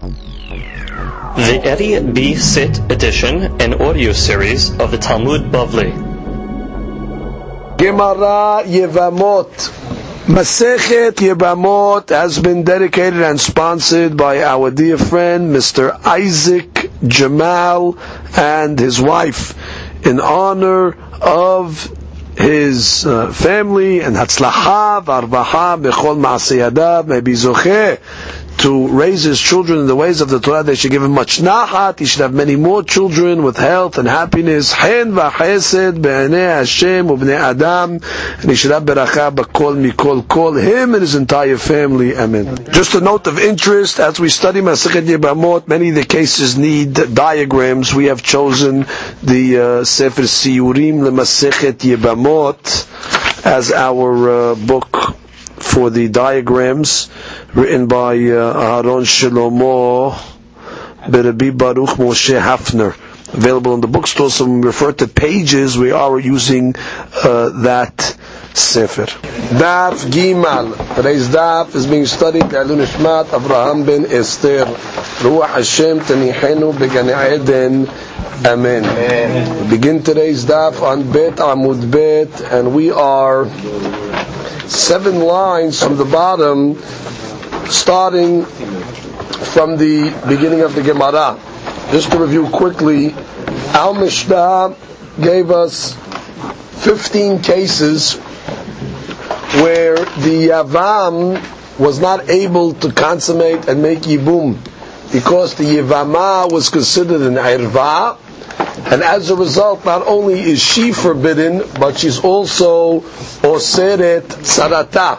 The Eddie B. Sit edition and audio series of the Talmud Bavli. Gemara Yevamot. Masechet Yevamot has been dedicated and sponsored by our dear friend Mr. Isaac Jamal and his wife in honor of his uh, family and Hatzlacha v'arvaha bechol ma'asiyadav may be zocheh to raise his children in the ways of the Torah. They should give him much nahat. He should have many more children with health and happiness. Hen v'chesed Hashem u'bnei Adam. And he should have beracha b'kol mikol kol. Him and his entire family. Amen. Just a note of interest, as we study Masechet Yebamot, many of the cases need diagrams. We have chosen the uh, Sefer Siyurim LeMasechet Yebamot as our uh, book for the diagrams written by uh, Aaron Shlomo Berabi Baruch Moshe Hafner. Available in the bookstore. So when we refer to pages, we are using uh, that sefer. Daf Gimel. Today's daf is being studied by Nishmat Avraham ben Esther. Ruach Hashem Tanihenu Began Eden. Amen. Amen. We begin today's daf on Bet Amud Bet, and we are seven lines from the bottom, starting from the beginning of the Gemara. Just to review quickly, Al Mishnah gave us 15 cases where the Yavam was not able to consummate and make Yibum because the Yivama was considered an Irva, and as a result, not only is she forbidden, but she's also Oseret Sarata.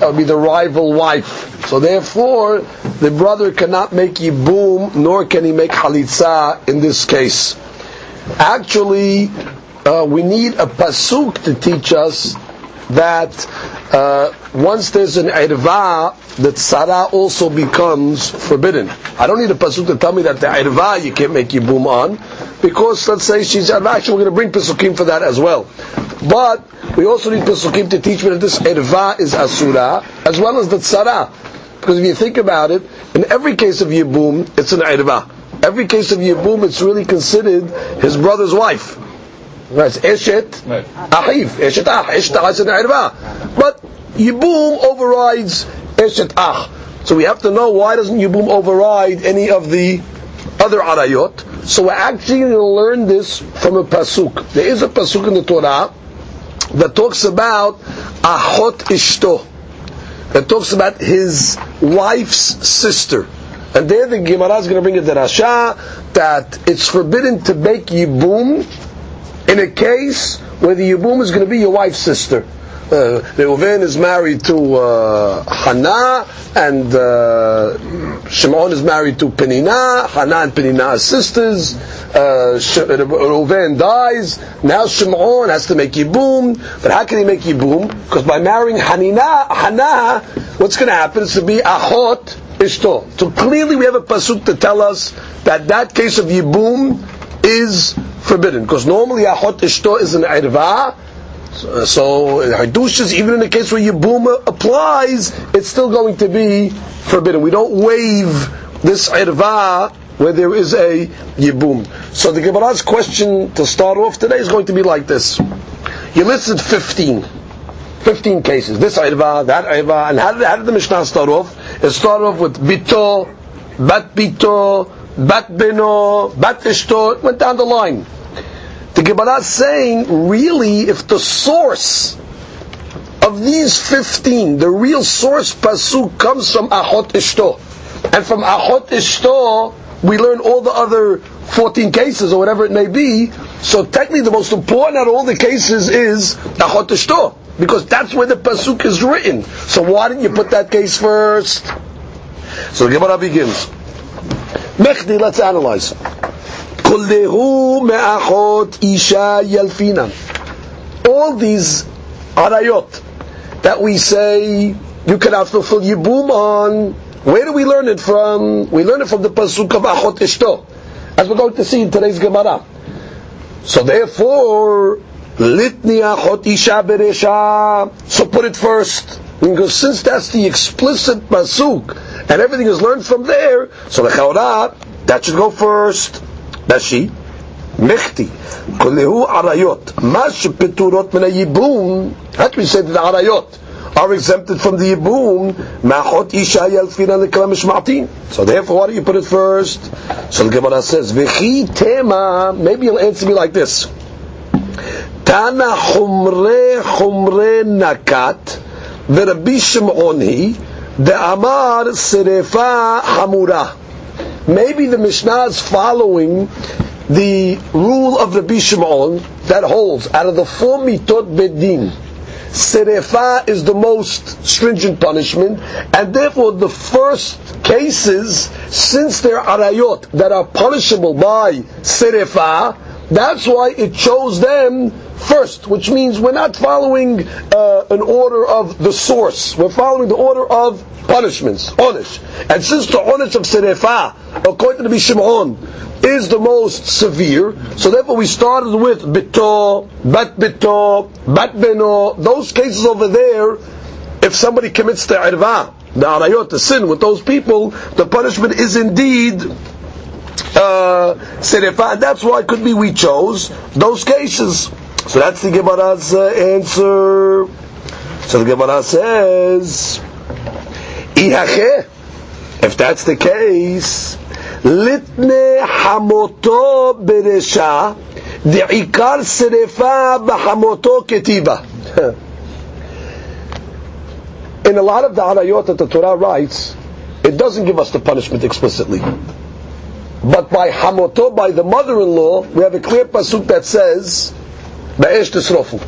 That would be the rival wife. So therefore, the brother cannot make Yibum, nor can he make Halitza in this case. Actually, uh, we need a pasuk to teach us that uh, once there's an irva, that tzara also becomes forbidden. I don't need a pasuk to tell me that the irva you can't make yibum on, because let's say she's actually we're going to bring pasukim for that as well. But we also need pasukim to teach me that this irva is asura as well as the tzara, because if you think about it, in every case of yibum, it's an irva. Every case of yibum, it's really considered his brother's wife. Right, Eshet Ahiv, Eshet Ach, Eshet Ach is an. But Yibum overrides Eshet Ach. So we have to know why doesn't Yibum override any of the other Arayot. So we're actually going to learn this from a Pasuk. There is a Pasuk in the Torah that talks about Ahot Ishto. That talks about his wife's sister. And there the Gemara is going to bring a derasha that it's forbidden to bake Yibum in a case where the Yibum is going to be your wife's sister. Uh, Reuven is married to uh, Hannah, and uh, Shimon is married to Penina. Hannah and Penina are sisters. Uh, Reuven dies. Now Shimon has to make Yibum. But how can he make Yibum? Because by marrying Hanina, Hannah, what's going to happen is to be Ahot Ishto. So clearly we have a pasuk to tell us that that case of Yibum is forbidden. Because normally Ahot Ishto is an Irva, so Hidushes, even in the case where Yibum applies, it's still going to be forbidden. We don't waive this Irva where there is a Yibum. So the Gemara's question to start off today is going to be like this. You listed 15. 15 cases. This Irva, that Irva, and how did, how did the Mishnah start off? It started off with Bito, Bat Bito, Bat Beno, Bat Ishto, went down the line. The Gemara is saying, really, if the source of these 15, the real source pasuk comes from Ahot Ishto, and from Ahot Ishto, we learn all the other 14 cases, or whatever it may be, so technically the most important out of all the cases is Ahot Ishto, because that's where the pasuk is written. So why didn't you put that case first? So the Gemara begins. Mechdi, let's analyze. Kullehu me'achot isha. All these arayot that we say you cannot fulfill yibum on, where do we learn it from? We learn it from the pasuk of achot ishto, as we're going to see in today's Gemara. So therefore, litni achot isha beresha. So put it first. Because since that's the explicit pasuk, and everything is learned from there, so the chaura, that should go first. That's she. מחטי, כולהו עריות, מה שפטורות מן הייבום, that we said the עריות are exempted from the yibum, ma'achot isha yalfina lekala mishmatin. So therefore, why do you put it first? So the Gemara says, v'chi tema, maybe you'll answer me like this. Tana chumre chumre nakat, v'rabbi shim'oni, Amar serefa hamura. Maybe the Mishnah is following the rule of Rabbi Shimon that holds out of the four mitot bedin, Serefa is the most stringent punishment, and therefore the first cases, since they're arayot that are punishable by Serefa, that's why it chose them first, which means we're not following uh, an order of the source. We're following the order of punishments, onish. And since the onish of Serefa, according to the Shimon, is the most severe. So therefore we started with bito, bat bito, bat beno, those cases over there, if somebody commits the irva, the arayot, the sin with those people, the punishment is indeed uh, serefa, that's why it could be we chose those cases. So that's the Gemara's uh, answer. So the Gemara says, if that's the case, litne hamoto beresha de'ikar serefa b'hamoto ketiva. In a lot of the harayot that the Torah writes, it doesn't give us the punishment explicitly. But by hamoto, by the mother-in-law, we have a clear pasuk that says, ba'esh tisrofu.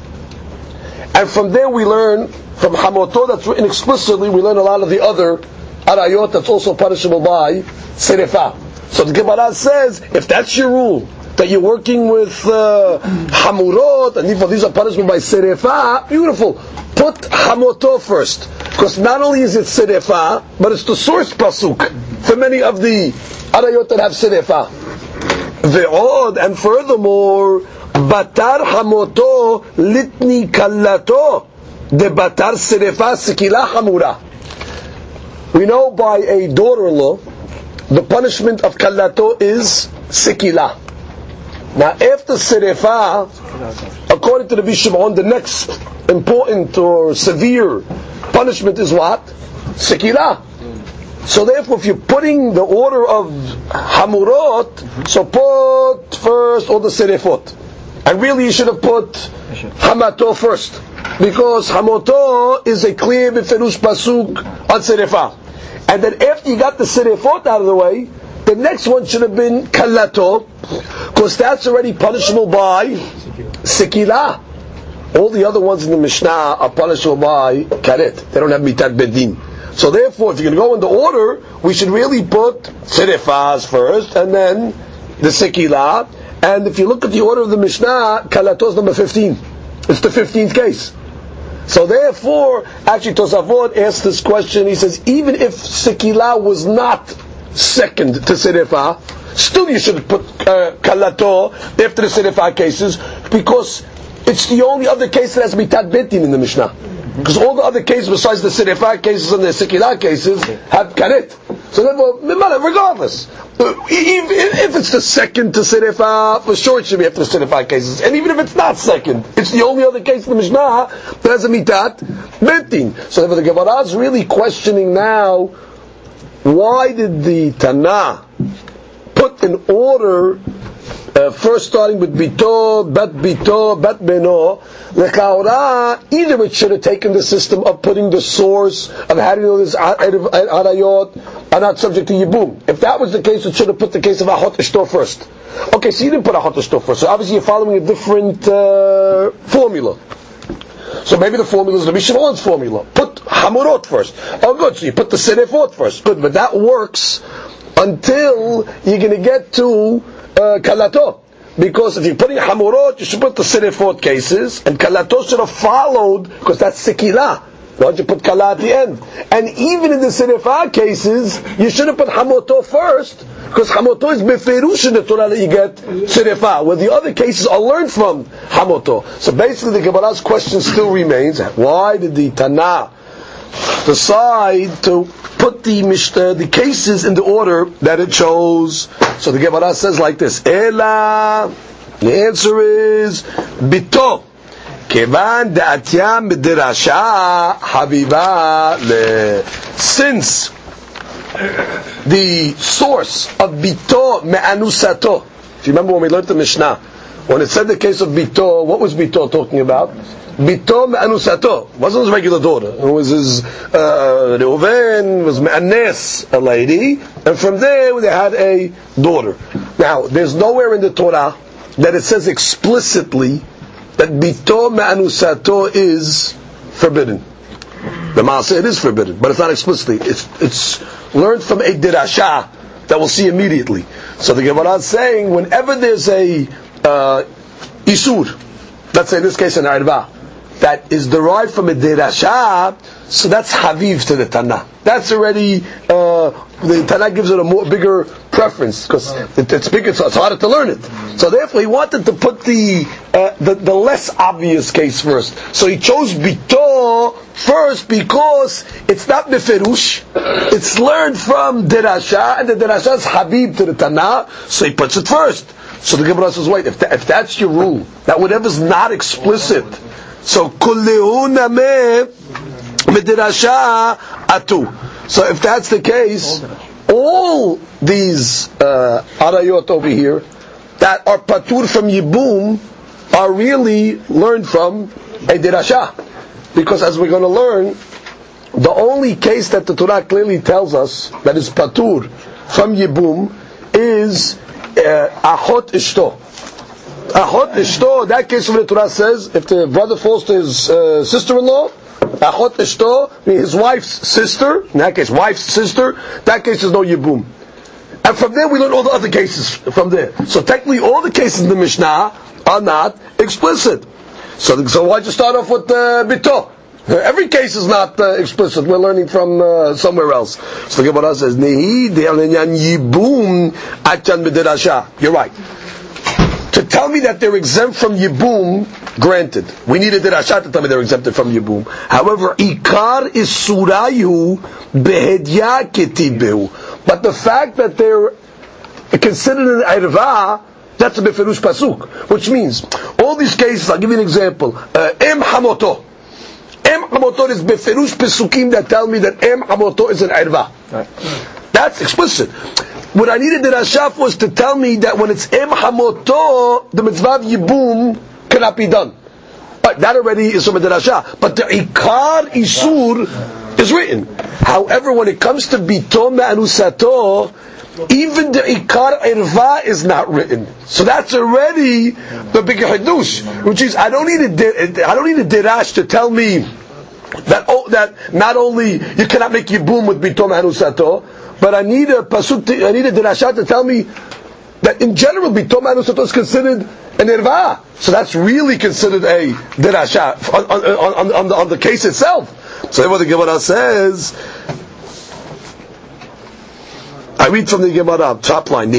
And from there we learn from hamoto that's written explicitly, we learn a lot of the other arayot that's also punishable by serefa. So the Gemara says, if that's your rule, that you're working with uh, hamurot, and these are punishable by serefa, beautiful. Put hamoto first. Because not only is it serefa, but it's the source pasuk for many of the arayot that have serefa. Ve'od, and furthermore, batar hamoto litni kallato, de batar serefa sikila hamura. We know by a daughter-in-law, the punishment of kallato is sikila. Now, after serefa, according to the Bishimon, the next important or severe punishment is what? Sikila. So therefore, if you're putting the order of hamurot, so put first all the serefot. And really you should have put hamato first. Because hamoto is a clear beferush pasuk on serefa. And then after you got the serefot out of the way, the next one should have been kalato, because that's already punishable by sekila. All the other ones in the Mishnah are punishable by karet. They don't have mitat bedin. So therefore, if you're going to go in the order, we should really put serefas first, and then the sekila. And if you look at the order of the Mishnah, kalato is number 15. It's the 15th case. So therefore, actually Tosafot asked this question, he says, even if sekila was not second to serefa, still you should put uh, kalato after the serefa cases, because it's the only other case that has mitat betin in the Mishnah. Because all the other cases besides the Sirifah cases and the Sikila cases have Karet. So therefore, regardless, uh, even if it's the second to Sirifah, for sure it should be after the Sirifah cases. And even if it's not second, it's the only other case in the Mishnah that has a Mitat Betin. So the Gemara is really questioning now, why did the Tana put in order uh, first starting with bito, bat bito, bat beno, lekaura, either it should have taken the system of putting the source of how do you know this arayot are not subject to yibum. If that was the case, it should have put the case of ahot ishto first. Okay, so you didn't put ahot ishto first. So obviously you're following a different uh, formula. So maybe the formula is the Mishnah's formula. Put hamurot first. Oh, good. So you put the serefot first. Good, but that works until you're going to get to uh, kalato. Because if you're putting hamurot, you should put the serifot cases, and kalato should have followed, because that's sekila. Why don't you put kala at the end? And even in the serifah cases, you should have put hamoto first, because hamoto is beferush in the Torah that you get serifah, where the other cases are learned from hamoto. So basically the Gemara's question still remains, why did the Tanah decide to put the the cases in the order that it chose. So the Gemara says like this: Ela. The answer is bito. Kevan de'atya midrasha haviva le. Since the source of bito me'anusato. If you remember when we learned the Mishnah, when it said the case of bito, what was bito talking about? Bito me'anusato. Wasn't his regular daughter. It was his, uh, Reuven was me'anes, a lady, and from there they had a daughter. Now, there's nowhere in the Torah that it says explicitly that bito me'anusato is forbidden. The Maaseh, it is forbidden, but it's not explicitly. It's, it's learned from a dirasha that we'll see immediately. So the Gemara is saying, whenever there's a uh, isur, let's say in this case an arba, that is derived from a dirasha, so that's haviv to the Tana. That's already uh, the Tana gives it a more bigger preference because it, it's bigger, so it's harder to learn it. So therefore, he wanted to put the uh, the, the less obvious case first. So he chose bito first because it's not beferush. It's learned from derasha, and the derasha is habib to the Tana, so he puts it first. So the Gemara says, wait, if, if that's your rule, that whatever's not explicit, so atu. So if that's the case, all these uh, arayot over here that are patur from yibum are really learned from a dirasha. Because as we're going to learn, the only case that the Torah clearly tells us that is patur from yibum is uh, ahot ishto. Ahot ishto, that case where the Torah says, if the brother falls to his uh, sister-in-law, Achot Eshto, his wife's sister, in that case, wife's sister, that case is no Yibum. And from there we learn all the other cases from there. So technically all the cases in the Mishnah are not explicit. So, so why'd you start off with uh? Every case is not uh, explicit. We're learning from uh, somewhere else. So the Gemara says, Nehi You're right. Tell me that they're exempt from Yibum, granted. We needed the Rasha to tell me they're exempted from Yibum. However, Ikar is Surayu behedya ketibehu. But the fact that they're considered an Irva, that's a Beferush Pasuk. Which means, all these cases, I'll give you an example. Uh, em Hamoto. Em Hamoto is Beferush Pesukim that tell me that Em Hamoto is an Irva. That's explicit. What I needed the Rashaf was to tell me that when it's Em Hamoto, the mitzvah of Yibum cannot be done. But that already is from the Rasha. But the Ikar Isur is written. However, when it comes to Bitom Anusato, even the Ikar Irva is not written. So that's already the big Hadush, which is I don't need a I don't need a dirash to tell me that oh, that not only you cannot make yibum with bitom hanusato, but I need a pasuk, to, I need a dirasha to tell me that in general bitom hanusato is considered an irva. So that's really considered a dirasha on, on, on, on, the, on the case itself. So therefore the Gemara says, I read from the Gemara, top line,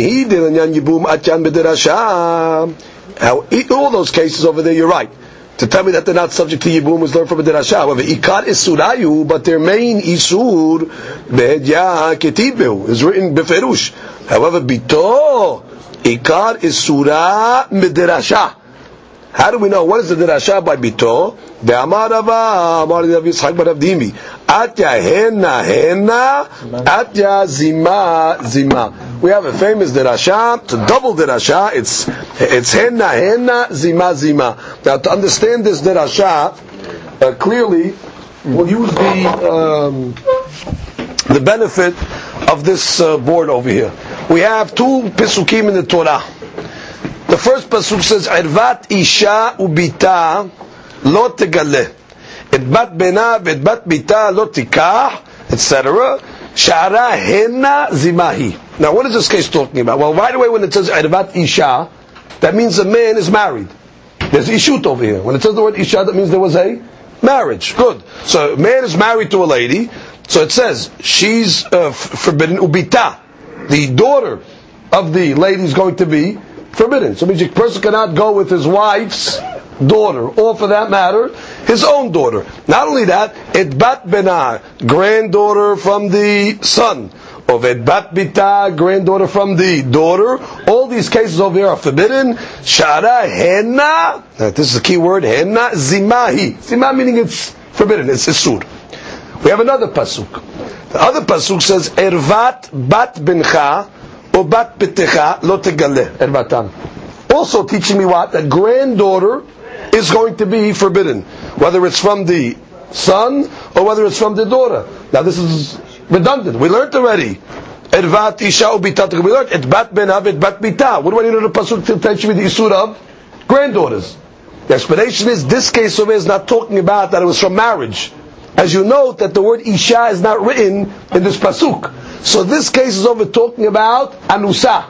all those cases over there, you're right to tell me that they're not subject to Yibum was learned from a Dirasha. However, Ikar is Surayu, but their main Isur, Behedya Ketibeu, is written Beferush. However, Bito, is Surah Midirasha. How do we know? What is the Dirasha by Bito? The Amarava, Amar Rav Yitzchak Bar Avdimi. Atya Hena Hena, Atya Zima Zima. We have a famous Dirasha, it's a double Dirasha, it's, it's Hena Hena, Zima Zima. Now to understand this Dirasha, uh, clearly, we'll use the, um, the benefit of this uh, board over here. We have two Pesukim in the Torah. The first pasuk says, "Ervat isha ubita lo tegale, et bat bena et bat bita lo tikah, etc." Shara hena zimahi. Now, what is this case talking about? Well, right away when it says "ervat isha, that means a man is married. There's ishut over here. When it says the word isha, that means there was a marriage. Good. So, a man is married to a lady. So it says she's uh, forbidden ubita. The daughter of the lady is going to be forbidden. So means a person cannot go with his wife's daughter, or for that matter, his own daughter. Not only that, et bat benah, granddaughter from the son. Of et bat bita, granddaughter from the daughter. All these cases over here are forbidden. Shara henna, this is the key word, henna zimahi. Zimah meaning it's forbidden, it's isur. We have another pasuk. The other pasuk says, ervat bat bincha, or bat bitecha, lo tegale, ervatam. Also teaching me what? That granddaughter is going to be forbidden. Whether it's from the son or whether it's from the daughter. Now this is redundant. We learned already. Ervat isha ubita. We learned et bat ben av et bat bita. What do I need in the pasuk to teach me the isur of? Granddaughters. The explanation is this case over is not talking about that it was from marriage. As you note that the word isha is not written in this pasuk. So this case is over talking about anusa.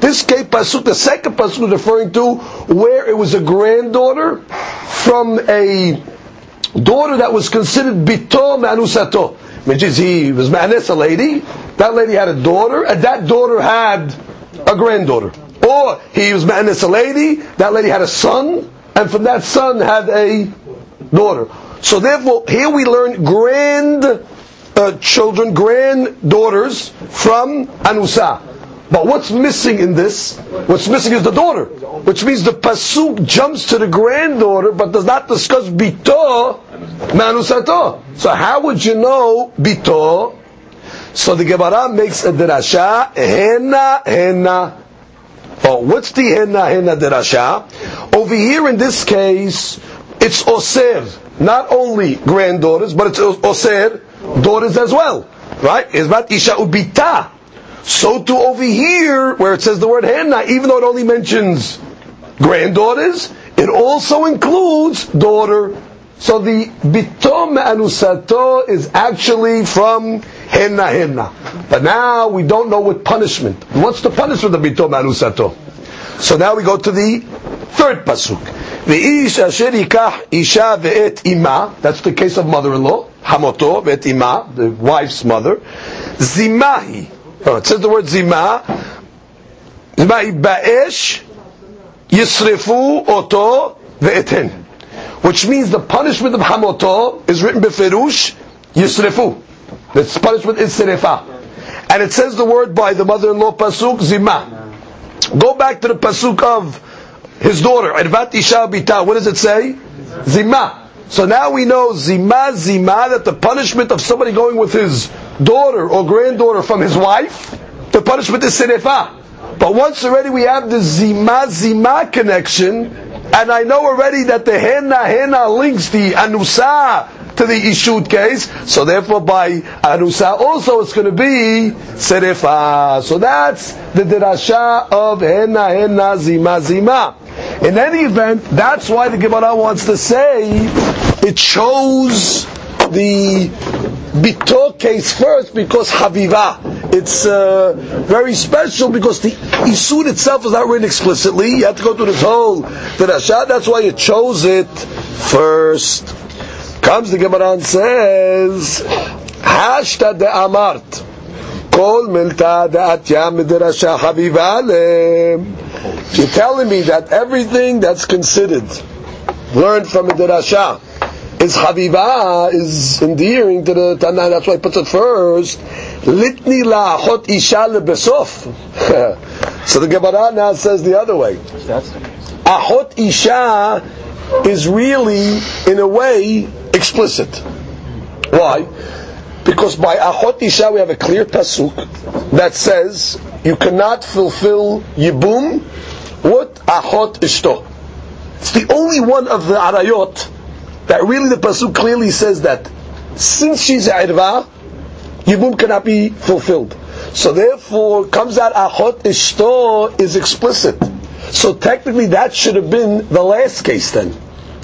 This case pasuk, the second pasuk is referring to where it was a granddaughter from a daughter that was considered bito manusato. Which is he was manes a lady, that lady had a daughter, and that daughter had a granddaughter. Or he was manes a lady, that lady had a son, and from that son had a daughter. So therefore, here we learn grand uh, children, granddaughters from Anusa. But what's missing in this? What's missing is the daughter, which means the pasuk jumps to the granddaughter, but does not discuss bito manusato. So how would you know bito? So the Gemara makes a derasha henna henna. Oh, what's the henna henna derasha? Over here in this case, it's oser, not only granddaughters, but it's oser daughters as well, right? Izmat isha ubita. So too over here, where it says the word henna, even though it only mentions granddaughters, it also includes daughter. So the bitom anusato is actually from henna henna. But now we don't know what punishment. What's the punishment of bitom anusato? So now we go to the third pasuk. V'ish asher yikach isha ve'et ima. That's the case of mother-in-law. Hamoto ve'et ima, the wife's mother. Zimahi. Oh, it says the word zima. Zimahi ba'esh yisrefu oto ve'eten. Which means the punishment of hamoto is written beferush yisrefu. The punishment is serefa. And it says the word by the mother-in-law pasuk zima. Go back to the pasuk of his daughter, Irvat Isha Bita. What does it say? Zima. So now we know Zima, Zima, that the punishment of somebody going with his daughter or granddaughter from his wife, the punishment is Serefa. But once already we have the Zima, Zima connection, and I know already that the Henna, Henna links the Anusa to the Ishut case, so therefore by Anusa also it's going to be Serefa. So that's the Dirasha of Henna, Henna, Zima, Zima. In any event, that's why the Gemara wants to say it chose the Bito case first because Haviva. It's uh, very special because the Isud itself is not written explicitly. You have to go through this whole Dirasha. That's why it chose it first. Comes the Gemara and says, Hashta de Amart. Kol milta da'atya midrasha habiva You're telling me that everything that's considered learned from a derasha is habiba, is endearing to the Tanah. That's why he puts it first. Litni la hot isha besof. So the Gemara now says the other way. Ahot isha is really, in a way, explicit. Why? Because by Ahot Isha we have a clear pasuk that says you cannot fulfill Yibum what Ahot Ishto. It's the only one of the Arayot that really the pasuk clearly says that since she's a Irva, Yibum cannot be fulfilled. So therefore, comes out Ahot Ishto is explicit. So technically that should have been the last case then.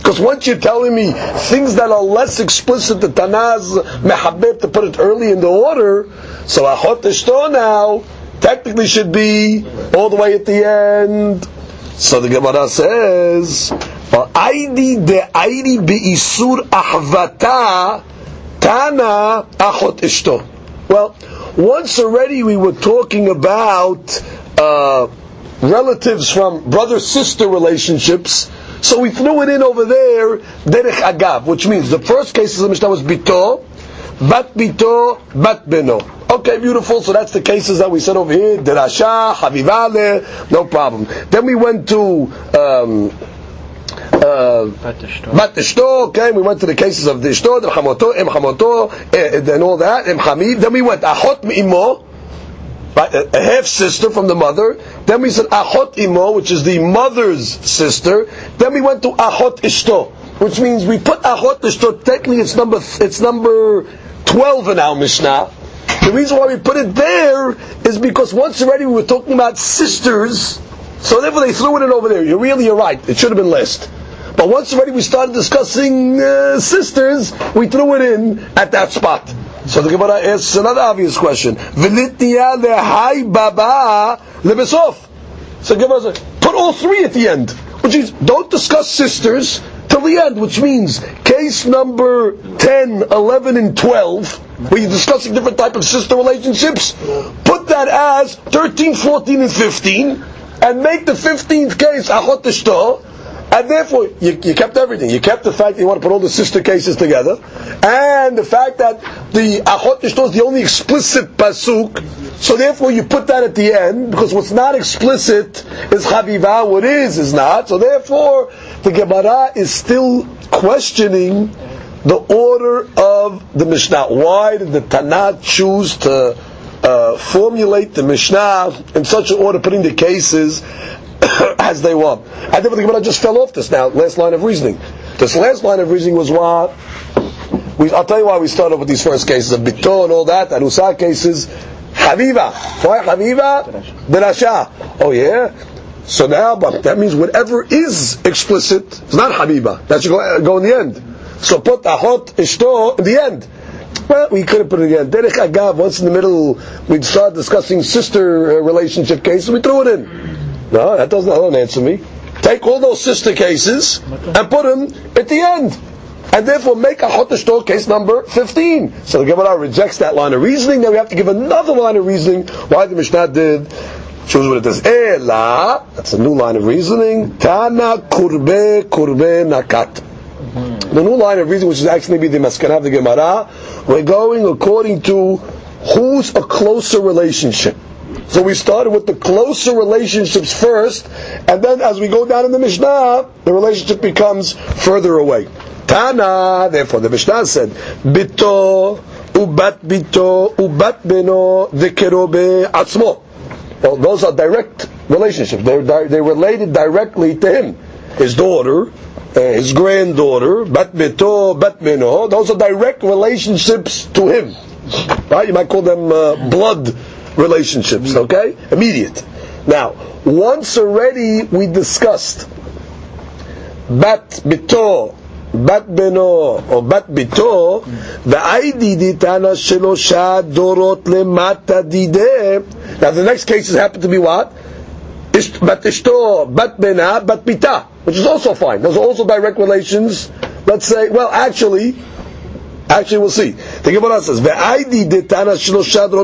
Because once you're telling me things that are less explicit, the Tanaz mehabib to put it early in the order, so Ahot Ishto now technically should be all the way at the end. So the Gemara says, "Aidi de aidi beisur ahvata tana achot ishto." Well, once already we were talking about uh, relatives from brother-sister relationships So we threw it in over there, derech agav, which means the first case of the Mishnah was bito, bat bito, bat beno. Okay, beautiful. So that's the cases that we said over here. Derasha, Havivale, no problem. Then we went to um, uh, Bat Ishto, okay, we went to the cases of the Ishto, the Chamoto, Em Chamoto, eh, and all that, Em Hamid. Then we went Ahot Imo, a half sister from the mother. Then we said Ahot Imo, which is the mother's sister. Then we went to Ahot Ishto, which means we put Ahot Ishto. Technically, it's number it's number twelve in our Mishnah. The reason why we put it there is because once already we were talking about sisters, so therefore they threw it in over there. You're really you're right. It should have been list. But once already we started discussing uh, sisters, we threw it in at that spot. So the Gemara asks another obvious question. V'nitniya lehai baba lebesof. So Gemara says, put all three at the end. Which is, don't discuss sisters till the end, which means case number 10, 11, and 12, where you're discussing different type of sister relationships, put that as 13, 14, and 15, and make the 15th case achot and therefore, you, you, kept everything. You kept the fact that you want to put all the sister cases together, and the fact that the Achot Ishto is the only explicit pasuk. So therefore, you put that at the end because what's not explicit is Chaviva. What is is not. So therefore, the Gemara is still questioning the order of the Mishnah. Why did the Tana choose to uh, formulate the Mishnah in such an order, putting the cases as they want. I think the Gemara just fell off this now, last line of reasoning. This last line of reasoning was what? We, I'll tell you why we started with these first cases of Bito and all that, and Usa cases. Haviva. Why Haviva? Derasha. Oh yeah? So now, but that means whatever is explicit is not Habiba. That should go, go in the end. So put Ahot Ishto in the end. Well, we could have put it again. Derech Agav, once in the middle, we'd start discussing sister uh, relationship cases, we threw it in. No, that doesn't, that doesn't answer me. Take all those sister cases and put them at the end. And therefore make a Hotashtor case number 15. So the Gemara rejects that line of reasoning. Now we have to give another line of reasoning why the Mishnah did choose what it does. Ela, that's a new line of reasoning. Tana kurbe kurbe nakat. The new line of reasoning, which is actually be the Maskana of the Gemara, we're going according to who's a closer relationship. So we started with the closer relationships first, and then as we go down in the Mishnah, the relationship becomes further away. Tana, therefore the Mishnah said, Bito, Ubat Bito, Ubat Beno, Vikerobe Atzmo. Well, those are direct relationships. They're, they're related directly to him. His daughter, uh, his granddaughter, Bat Bito, Bat Beno, those are direct relationships to him. Right? You might call them uh, blood relationships, okay? Immediate. Now, once already we discussed bat bito, bat beno, or bat bito, ditana shelosha dorot lemata dide. Now the next cases happen to be what? Bat ishto, bat bena, bat bita, which is also fine. Those are also direct relations. Let's say, well, actually, Actually, we'll see. The Gemara says, "Ve'aidi detana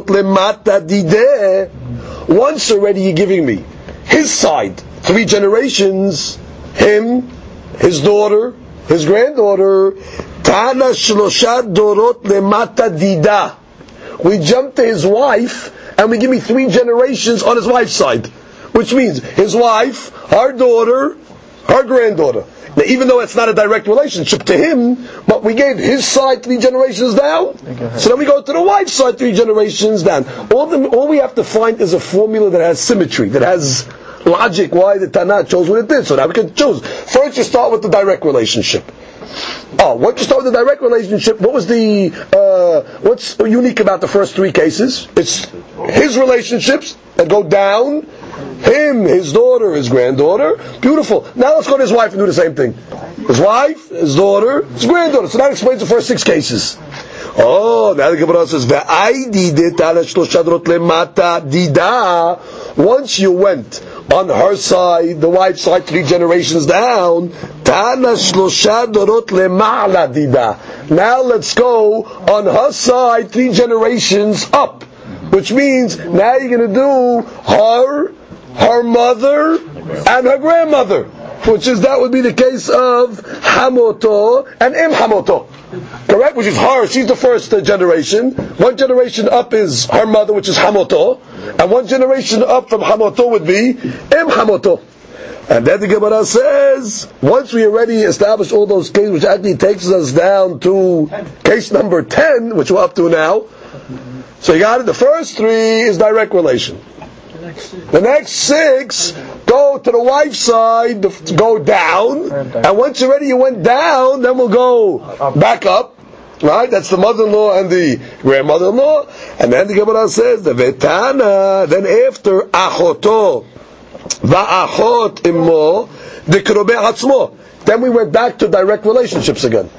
lemata dideh." Once already, you're giving me his side, three generations, him, his daughter, his granddaughter. Tana shlosha lemata dida. We jump to his wife, and we give me three generations on his wife's side, which means his wife, her daughter, her granddaughter. Now, even though it's not a direct relationship to him, but we gave his side three generations down. So then we go to the wife's side three generations down. All, the, all we have to find is a formula that has symmetry, that has logic why the Tana chose what it did. So now we can choose. First, you start with the direct relationship. Oh, once you start with the direct relationship, what was the uh, what's unique about the first three cases? It's his relationships that go down him, his daughter, his granddaughter. Beautiful. Now let's go to his wife and do the same thing. His wife, his daughter, his granddaughter. So that explains the first six cases. Oh, now the Gemara says, dida. Once you went on her side, the wife's side, three generations down, dida. Now let's go on her side, three generations up. Which means now you're going to do her her mother, and her grandmother. which is that would be the case of Hamoto and Im Hamoto. Correct? Which is her, she's the first generation. One generation up is her mother, which is Hamoto. And one generation up from Hamoto would be Im Hamoto. And then the Gemara says, once we already established all those cases, which actually takes us down to case number 10, which we're up to now. So you got it, the first three is direct relation. The next six go to the wife's side, go down, and once you're ready, you went down, then we'll go back up. Right? That's the mother-in-law and the grandmother-in-law. And then the Gemara says, the vetana, then after achoto, va'achot immo, the atzmo. Then we went back to direct relationships again.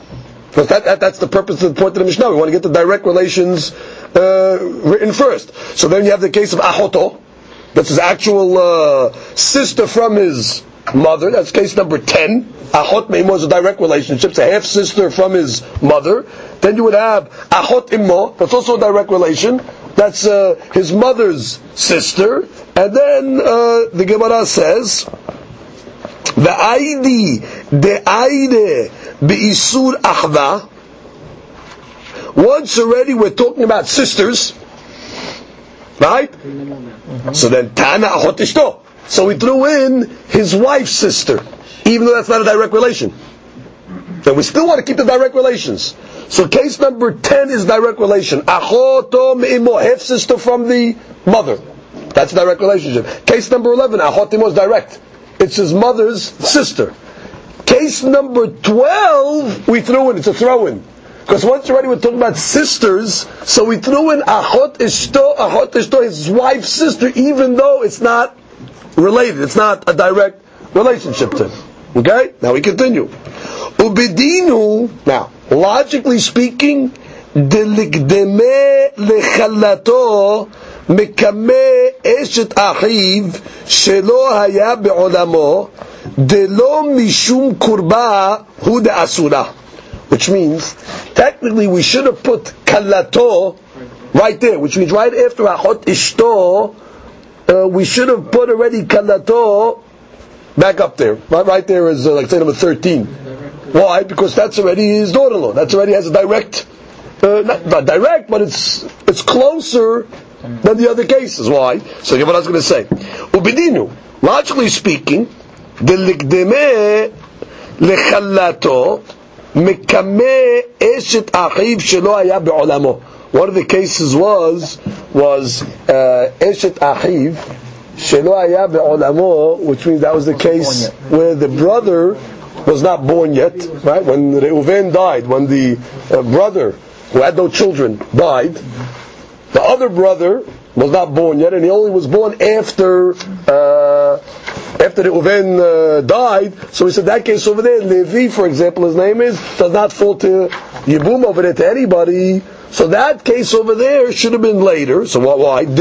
Because that, that, that's the purpose of the point of the Mishnah. We want to get the direct relations uh, written first. So then you have the case of achoto, that's his actual uh, sister from his mother. That's case number 10. Ahot Meimo is a direct relationship. It's a half sister from his mother. Then you would have Ahot Immo. That's also a direct relation. That's uh, his mother's sister. And then uh, the Gemara says, the Aidi, the Aide, Isur Ahva. Once already we're talking about sisters. Right? Mm-hmm. So then Tana Ahot So we threw in his wife's sister, even though that's not a direct relation. Then we still want to keep the direct relations. So case number 10 is direct relation. Achoto me'imo, half sister from the mother. That's a direct relationship. Case number 11, Ahotimo is direct. It's his mother's sister. Case number 12, we threw in, it's a throw-in. Because once already we're talking about sisters, so we threw in Ahot Ishto, Ahot Ishto, his wife's sister, even though it's not related, it's not a direct relationship to him. Okay? Now we continue. Ubidinu, now, logically speaking, דלקדמה לחלתו מקמה אשת אחיו שלא היה בעולמו דלא משום קורבה הוא דאסורה which means technically we should have put kalato right there, which means right after achot ishto, uh, we should have put already kalato back up there. Right, right there is uh, like say number thirteen. Why? Because that's already his daughter-in-law. That's already has a direct, uh, not, not, direct, but it's it's closer than the other cases. Why? So you know what I was going to say. Ubidinu, logically speaking, the likdeme lechalato what. One of the cases was was eshet achiv shelo be'olamo, which means that was the case where the brother was not born yet, right? When Reuven died, when the uh, brother who had no children died, the other brother was not born yet, and he only was born after uh, after the uh, died. So we said that case over there, Levi, for example, his name is, does not fall to Yibum over there to anybody. So that case over there should have been later. So why? Because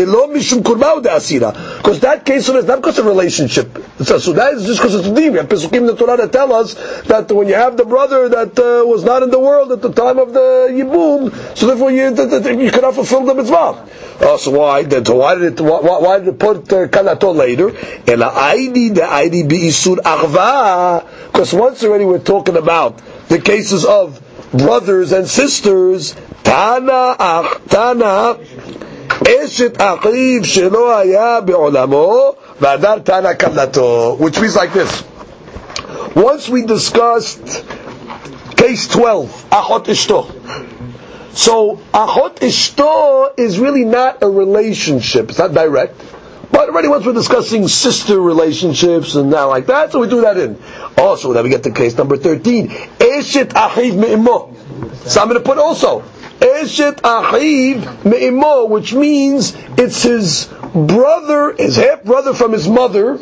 that case is not because of relationship. So, that is just because it's a We have Pesukim in the Torah that tell us that when you have the brother that uh, was not in the world at the time of the Yibum, so therefore you, you cannot fulfill the mitzvah. Oh, so why? Then so why did it why, why did it put uh, kalato later? The. Because once already we're talking about the cases of brothers and sisters. Tana ach tana eshet achiv shelo haya be'olamo v'adar tana kalato. Which means like this. Once we discussed case 12, achot ishto. So achot ishto is really not a relationship. It's not direct. But already once we're discussing sister relationships and now like that, so we do that in. Also, then we get to case number 13. Eshet achiv. So I'm going to put also. Eshet achiv which means it's his brother, his half brother from his mother,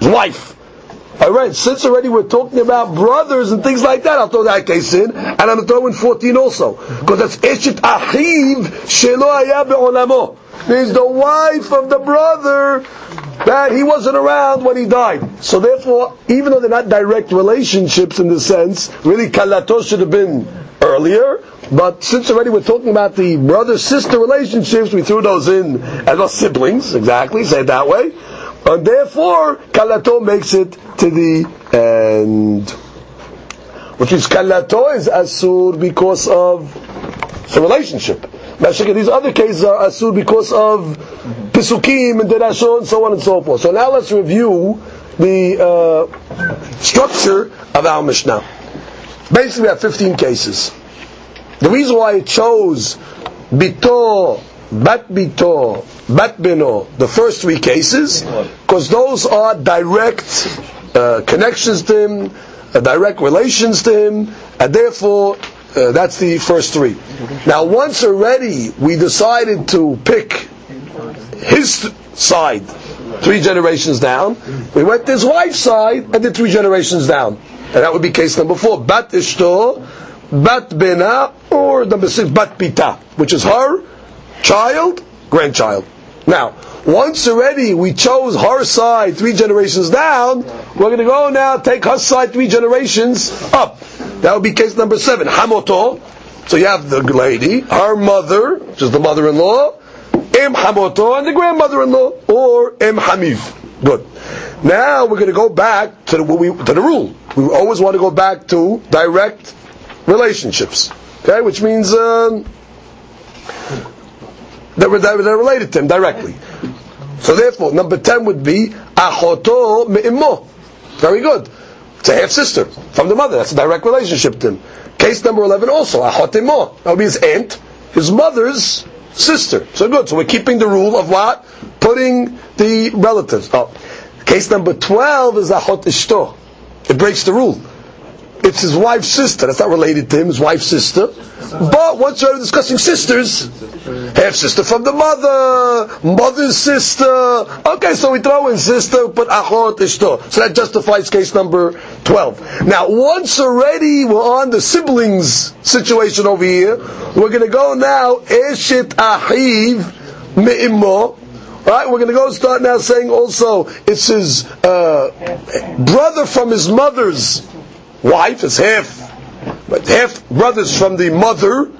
wife. Alright, since already we're talking about brothers and things like that, I'll throw that case in, and I'm going to throw in 14 also. Because that's Eshet Achiv Shelo Haya Be'olamo. Means the wife of the brother that he wasn't around when he died. So therefore, even though they're not direct relationships in the sense, really Kalato should have been earlier, but since already we're talking about the brother-sister relationships, we threw those in as well siblings, exactly, say it that way. And therefore, kalato makes it to the end. Which is kalato is asur because of the relationship. Mashik, these other cases are asur because of pisukim and derashon and so on and so forth. So now let's review the uh, structure of our Mishnah. Basically, we have 15 cases. The reason why it chose bito, bat bito, bat beno, the first three cases, because those are direct uh, connections to him, uh, direct relations to him, and therefore uh, that's the first three. Now, once already we decided to pick his side, three generations down, we went his wife's side and did three generations down. And that would be case number four. Bat ishto, bat bena, or number six, bat pita, which is her child, grandchild. Now, once already we chose her side three generations down, we're going to go now take her side three generations up. That would be case number seven. Hamoto. So you have the lady, her mother, which is the mother-in-law, Im Hamoto, and the grandmother-in-law, or Im Hamiv. Good. Now we're going to go back to the, we, to the rule. We always want to go back to direct relationships. Okay, which means um, that we're, that we're related to him directly. So therefore, number ten would be achoto me'immo. Very good. It's a half sister from the mother. That's a direct relationship to him. Case number eleven also achotimo. That would be his aunt, his mother's sister. So good. So we're keeping the rule of what? Putting the relatives. Oh. Case number twelve is achot ishto. It breaks the rule. It's his wife's sister. That's not related to him, his wife's sister. But once you're discussing sisters, half sister from the mother, mother's sister. Okay, so we throw in sister, put achot ishto. So that justifies case number 12. Now, once already we're on the siblings situation over here, we're going to go now, eshet ahiv me'immo. Right, we're going to go start now saying also it's his uh, brother from his mother's wife, is half, but half brothers from the mother,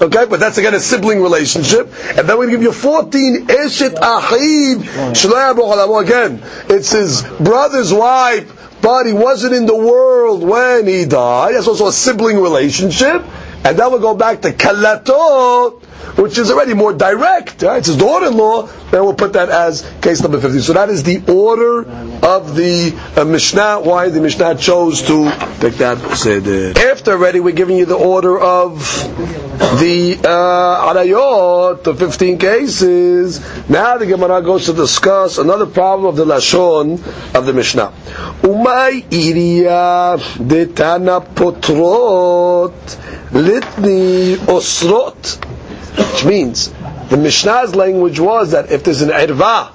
okay, but that's again a sibling relationship, and then we give you 14 Eshet Ahiv Shalai again, it's his brother's wife, but he wasn't in the world when he died, that's also a sibling relationship, and then we'll go back to Kalatot, which is already more direct. Right? It's his daughter-in-law. Then we'll put that as case number 50. So that is the order of the uh, Mishnah, why the Mishnah chose to pick that Seder. After already we're giving you the order of the uh, Arayot, the 15 cases, now the Gemara goes to discuss another problem of the Lashon of the Mishnah. Umay detana potrot litni osrot which means the Mishnah's language was that if there's an erva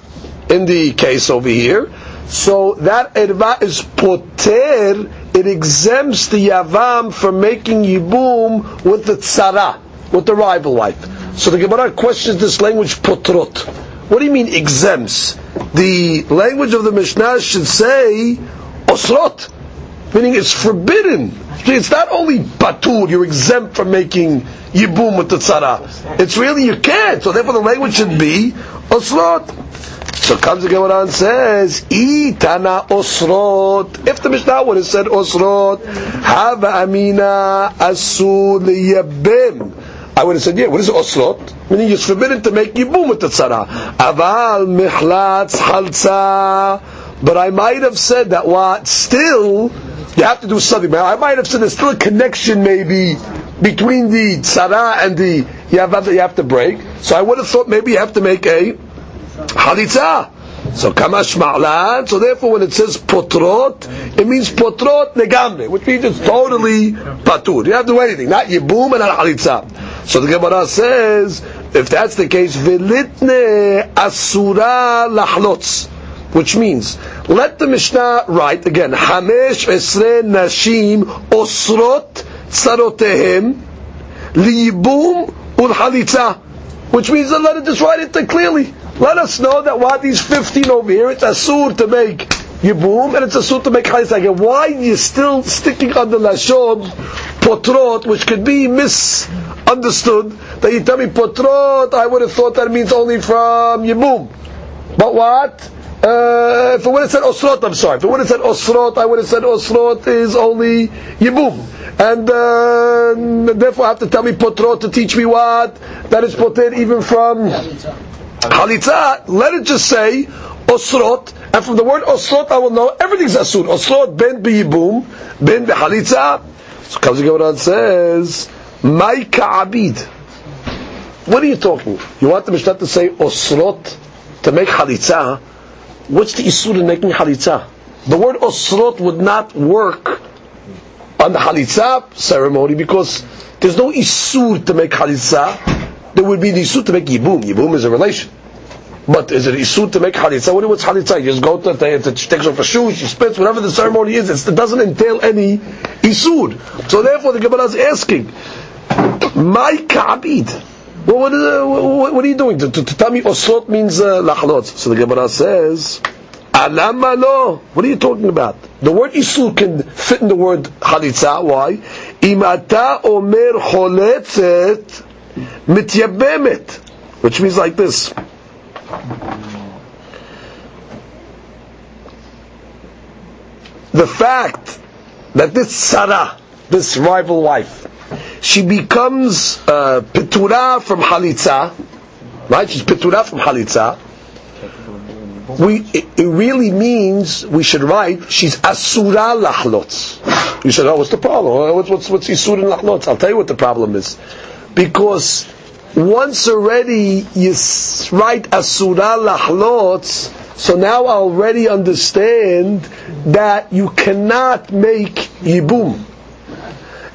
in the case over here, so that erva is poter, it exempts the yavam from making yibum with the tzara, with the rival wife. So the Gemara questions this language potrot. What do you mean exempts? The language of the Mishnah should say osrot, meaning it's forbidden. It's not only batur, you're exempt from making yibum with the tzara. It's really you can't. So therefore the language should be osrot. So comes the Gemara and says, Itana osrot. If the Mishnah would have said osrot, have amina asu liyabim. I would have said, yeah, what is osrot? Meaning it's forbidden to make yibum with the tzara. Aval mihlatz halza. But I might have said that what still you have to do something. I might have said there's still a connection maybe between the tzara and the you have, you have to break. So I would have thought maybe you have to make a halitza. So kamash ma'lan. So therefore, when it says potrot, it means potrot negamre, which means it's totally patur. You have to do anything, not yibum and not halitza. So the Gemara says, if that's the case, velitne asura lahlotz which means let the Mishnah write again. Hamesh Esre Nashim Osrot Tsarotehem Liyibum Ulhalitza which means that let it just write it clearly. Let us know that what these 15 over here it's asur to make Yibum and it's asur to make Halitza. Again why are you still sticking on the Lashon Potrot which could be misunderstood that you tell me Potrot I would have thought that means only from Yibum. But what? Uh, uh, if it would have said Osrot, I'm sorry. If it would have said Osrot, I would have said Osrot is only Yibum. And uh, therefore I have to tell me Potrot to teach me what? That is Poter even from Chalitza. Let it just say Osrot. And from the word Osrot I will know everything's Asur. Osrot ben Yibum, ben Chalitza. So the Gemara says, Maika Abid. What are you talking? You want the Mishnah to say Osrot to make Chalitza? What's the Isur in making Chalitza? The word Osrot would not work on the Chalitza ceremony because there's no Isur to make Chalitza. There would be the Isur to make Yibum. Yibum is a relation. But is it Isur to make Chalitza? What is Chalitza? You just go to, the, she takes off her shoes, she spits, whatever the ceremony is, it doesn't entail any Isur. So therefore the Gemara is asking, my Ka'abid. Well, what, uh, what, what, are you doing? To, to, to tell me Osot means uh, Lachlot. So the Gemara says, Alama lo. What are you talking about? The word Isur can fit in the word Chalitza. Why? Imata omer choletzet mityabemet. Which means like this. The fact that this tzara, this rival wife, she becomes uh, petura from halitza, right? She's petura from halitza. We, it, it, really means we should write she's asura lachlotz. You said, oh, what's the problem? What's what's what's isur lachlotz? I'll tell you what the problem is, because once already you write asura lachlotz, so now I already understand that you cannot make yibum.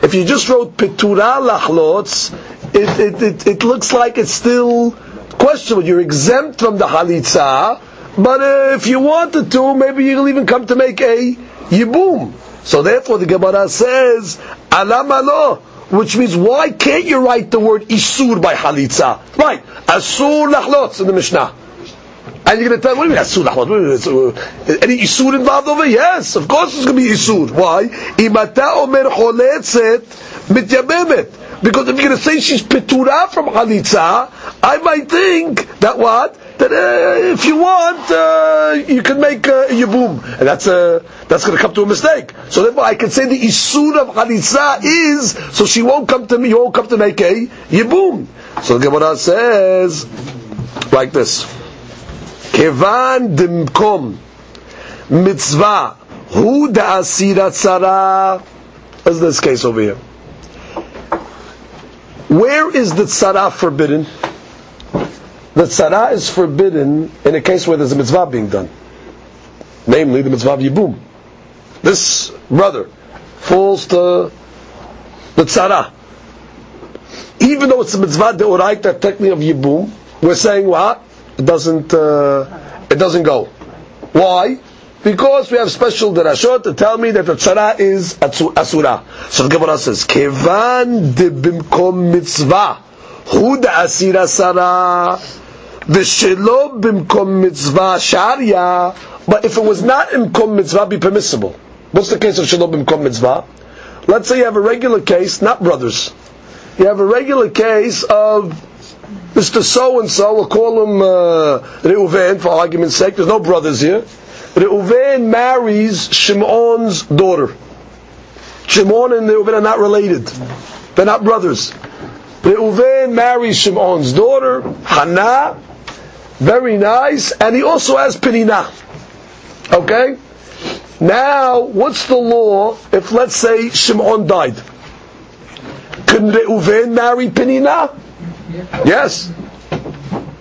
If you just wrote Petura Lachlotz, it, it, it, it, looks like it's still questionable. You're exempt from the Halitza, but uh, if you wanted to, maybe you'll even come to make a Yibum. So therefore the Gemara says, Alam alo, which means why can't you write the word Isur by Halitza? Right, Asur Lachlotz in the Mishnah. And you're going to tell, what do you mean Asur Lahmat? Any Isur involved over? Yes, of course it's going to be Isur. Why? Imata omer choletzet mityabemet. Because if you're going to say she's petura from Chalitza, I might think that what? That uh, if you want, uh, you can make uh, yibum, and that's uh, that's going to come to a mistake. So therefore, I can say the isur of chalitza is so she won't come to me. You won't come to make a yibum. So the Gemara says like this. כיוון דמקום מצווה הוא דאסיר הצרה, as this case over here. Where is the tzara forbidden? The tzara is forbidden in a case where there's a mitzvah being done. Namely, the mitzvah of Yibum. This brother falls to the tzara. Even though it's a mitzvah deoraita technically of Yibum, we're saying what? It doesn't uh, it doesn't go. Why? Because we have special derashot to tell me that the tzara is asura. So the Gemara says, "Kevan de bimkom mitzvah hu da asira sara v'shelo bimkom mitzvah sharia." But if it was not imkom mitzvah, be permissible. What's the case of shelo bimkom mitzvah? Let's say you have a regular case, not brothers. You have a regular case of Mr. So and so, we'll call him uh, Reuven for argument's sake. There's no brothers here. Reuven marries Shimon's daughter. Shimon and Reuven are not related. They're not brothers. Reuven marries Shimon's daughter, Hannah. Very nice. And he also has Penina. Okay? Now, what's the law if, let's say, Shimon died? Can Reuven marry Penina? Yes.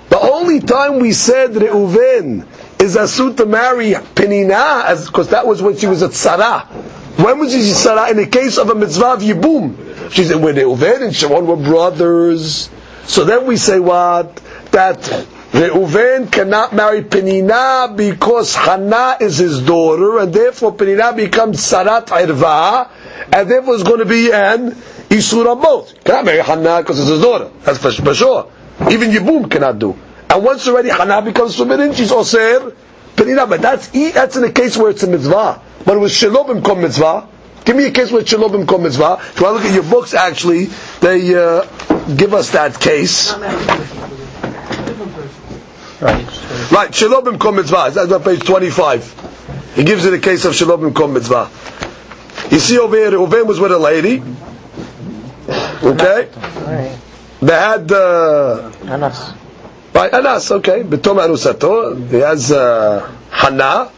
The only time we said Reuven is asut to marry Penina, because that was when she was at tzara. When was she tzara? In the case of a mitzvah of Yibum. She said when Reuven and Shimon were brothers. So then we say what? That Reuven cannot marry Penina because Hannah is his daughter, and therefore Penina becomes Sarat Irva, and therefore it's going to be an Isur on both. Cannot marry Hannah because it's his daughter. That's for, for sure. Even Yibum cannot do. And once already Hannah becomes forbidden, she's Penina. But that's, that's in a case where it's a mitzvah. But it was Shalom Kom mitzvah. Give me a case where Shalom Kom mitzvah. If I look at your books, actually, they uh, give us that case. Right. Right, Shalom B'mkom Mitzvah. That's on page 25. He gives you the case of Shalom B'mkom Mitzvah. You see over here, Reuven was with a lady. Okay? They had, uh, Anas. right, Anas, okay. Betom Arusato. He has, uh, Hannah.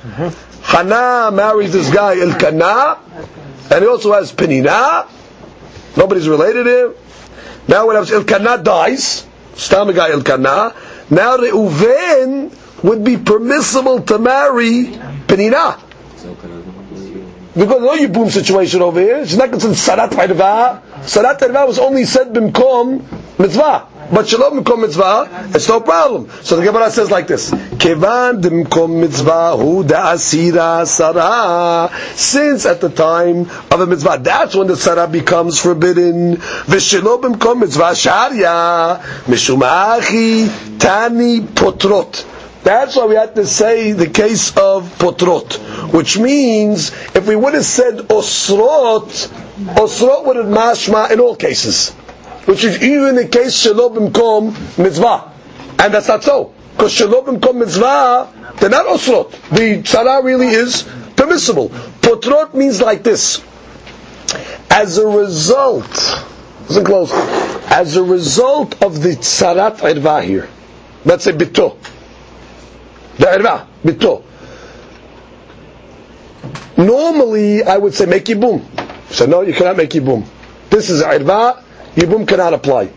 Hannah marries this guy, Elkanah. And he also has Penina. Nobody's related to him. Now when Elkanah dies, Stam guy Elkanah, now Reuven would be permissible to marry Penina. Because no Yibum situation over here. She's not considered Sarat Irva. Sarat Irva was only said Bimkom Mitzvah. But Shalom Bimkom Mitzvah, it's no problem. So the Gemara says like this. Kevan Bimkom Mitzvah hu da'asira tzara. Since at the time of a mitzvah, that's when the tzara becomes forbidden. V'shalom Bimkom Mitzvah Sharia. Mishumachi Tani Potrot. That's why we had to say the case of potrot, which means if we would have said osrot, osrot would mashma in all cases, which is even the case shalom b'mkom mitzvah, and that's not so because shalom b'mkom mitzvah they're not osrot. The tzara really is permissible. Potrot means like this: as a result, listen close, as a result of the tzarat irva here, let's say bito. The irva, bito. Normally, I would say make yibum. So no, you cannot make yibum. This is irva, yibum cannot apply.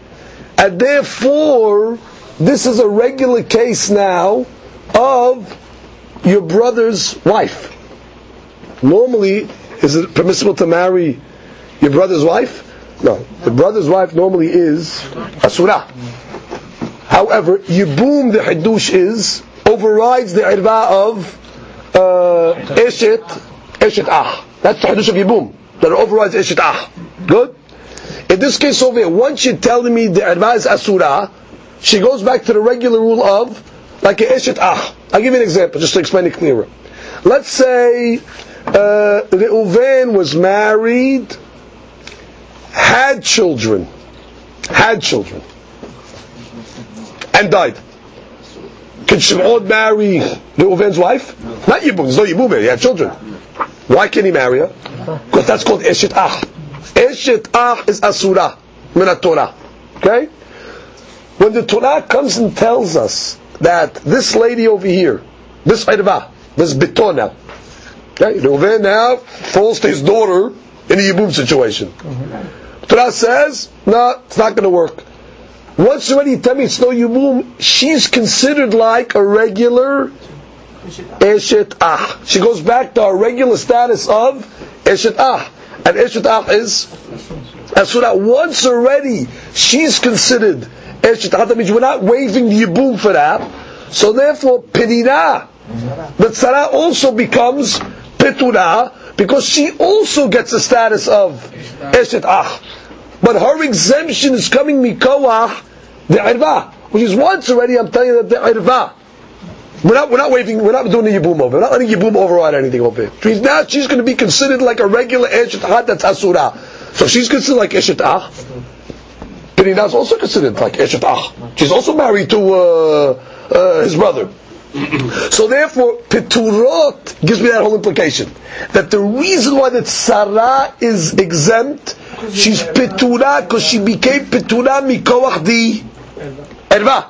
And therefore, this is a regular case now of your brother's wife. Normally, is it permissible to marry your brother's wife? No. The brother's wife normally is asura. However, yibum, the hadush is, overrides the irva of uh, eshet, eshet ah. That's the hadush of yibum. That overrides eshet ah. Good? In this case over here, once you're telling me the is asura, she goes back to the regular rule of like a eshet ah. I'll give you an example just to explain it clearer. Let's say uh, Reuven was married, had children, had children, and died. Can Shimon marry Reuven's wife? Not Yibum. There's no Yibum. He had children. Why can he marry her? Because that's called Eshet Ah. Eshet Ah is Asura min Torah. Okay? When the Torah comes and tells us that this lady over here, this Irva, this Bito now, okay, Reuven now falls to his daughter in a Yibum situation. Torah says, no, it's not going to work. Once already tell me it's no Yibum, she's considered like a regular Eshet Ah. She goes back to our regular status of Eshet Ah. And Eshet Ah is Asura. Once already she's considered Eshet Ah. That means we're not waiving the Yibum for that. So therefore, Penina, the Tzara also becomes Petura because she also gets the status of Eshet Ah. But her exemption is coming mikoah the irva, which is once already. I'm telling you that the irva. We're not, we're not waving, we're not doing the yibum over. We're not letting yibum override anything over here. She's now she's going to be considered like a regular eshet ah that's asura. So she's considered like eshet ah. Penina is also considered like eshet ah. She's also married to uh, uh, his brother. So therefore, Peturot gives me that whole implication. That the reason why that tzara is exempt, she's Petura because she became Petura mikoach the Erva.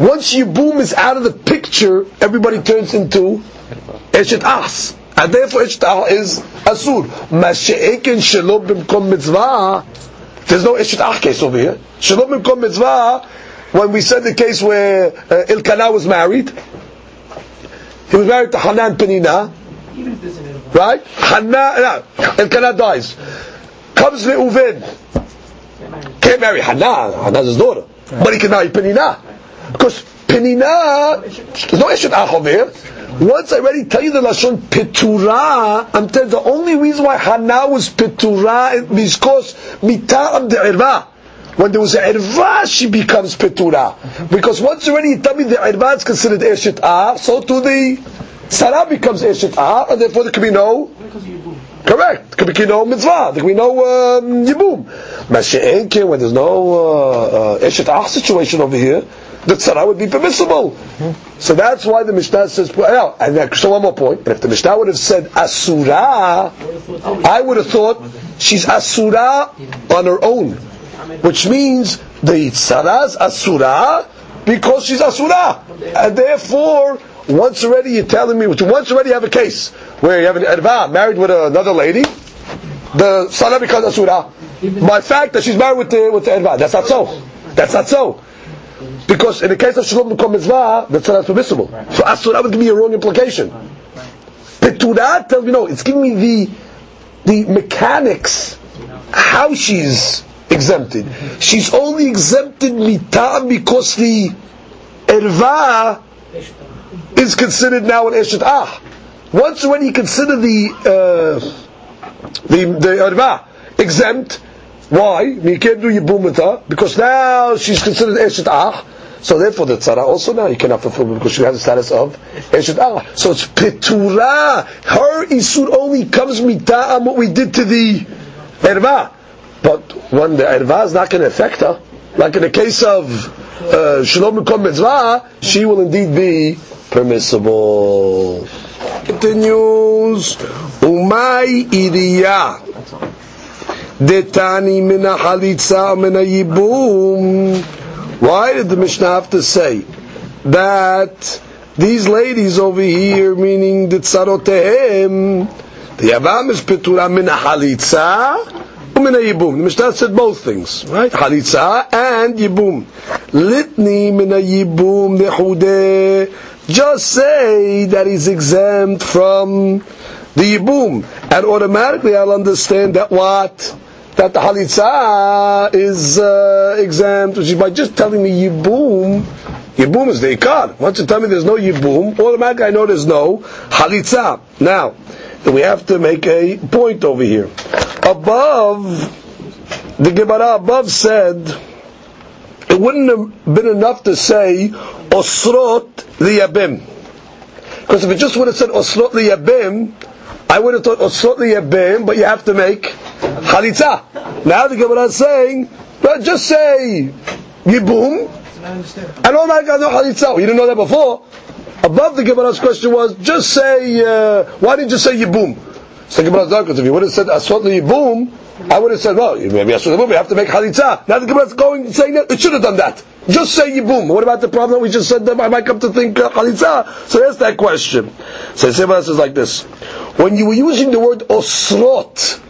Once Yibum is out of the picture, everybody turns into Eshet As. And therefore Eshet Ah is Asur. Mashe'eken Shalom Bimkom Mitzvah. There's no Eshet Ah case over here. Shalom Bimkom Mitzvah when we said the case where uh, Ilkana was married, he was married to Hanan Penina, right? Hanan, no, Ilkana dies. Comes Reuven, can't marry Hanan, Hanan's his daughter, but he can marry Penina. Because Penina, no Eshet Ach here. Once I already tell you the Lashon Petura, I'm telling the only reason why Hana was Petura is because Mita'am de Irva when there was an irva, she becomes petura. Because once already you tell me the irva is considered eshet ah, so to the tzara becomes eshet ah, and therefore there can be no. Correct. There can be no mitzvah. There can be no um, yibum. When there's no uh, uh, eshet ah situation over here, the tzara would be permissible. So that's why the Mishnah says, well, and then, so one more point. And if the Mishnah would have said asura, I would have thought she's asura on her own, which means the tzara's asura because she's asura, and therefore once already you're telling me, once already you have a case where you have an erva married with another lady, the tzara becomes asura. By fact that she's married with the with the erva, that's not so. That's not so. Because in the case of Shalom Nukom Mitzvah, tzara is permissible. So Asura would give me a wrong implication. Petura tells me, no, it's giving me the, the mechanics, how she's exempted. She's only exempted mita because the erva is considered now an eshet ah. Once when you consider the uh, the the erva exempt, why? You can't do yibum with her because now she's considered eshet ah. So therefore, the tzara also now you cannot fulfill because she has the status of eshet ah. So it's petura. Her isur only comes mita'am what we did to the erva. But when the erva is not going to affect her, like in the case of uh, shalom uh, mitzvah, she will indeed be permissible. Continues. Umay iriya. Detani mina halitza mina yibum. Why did the Mishnah have to say that these ladies over here, meaning the tzarotehem, the Yavam is petura min halitza umin yibum. The Mishnah said both things, right? Halitza and yibum. Litni min yibum nehude. Just say that he's exempt from the yibum, and automatically I'll understand that what that the halitza is uh, exempt, which is by just telling me yibum, yibum is the ikar. Once you tell me there's no yibum, automatically I know there's no halitza. Now, we have to make a point over here. Above, the Gemara above said, it wouldn't have been enough to say osrot liyabim. Because if it just would have said osrot liyabim, I would have thought osrot liyabim, but you have to make Chalitza. Now the Gemara is saying, but just say Yibum, and all that got no Chalitza. You didn't know that before. Above the Gemara's question was, just say, uh, why didn't you say Yibum? So the Gemara's because if you would have said Aswat Yibum, I would have said, well, maybe Aswat Yibum, you have to make Chalitza. Now the Gemara's going, saying that, it should have done that. Just say Yibum. What about the problem that we just said that I might come to think uh, Chalitza? So there's that question. So the Gemara says like this. When you were using the word Osrot,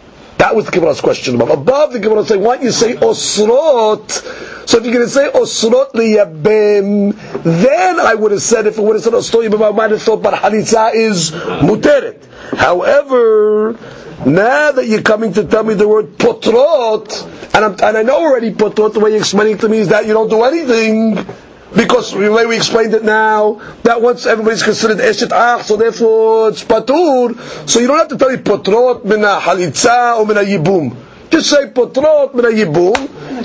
that was the Gemara's question above. Above the Gemara saying, why don't you say osrot? So if you're going to say osrot liyabim, then I would have said, if it would have said osrot liyabim, I might have thought, but halitza is muteret. However, now that you're coming to tell me the word potrot, and, and i know already potrot, the way you're explaining to me is that you don't do anything, because the way we explained it now, that once everybody's considered eshet ach, so therefore it's patur, so you don't have to tell me potrot mina halitza or mina yibum. Just say potrot mina yibum,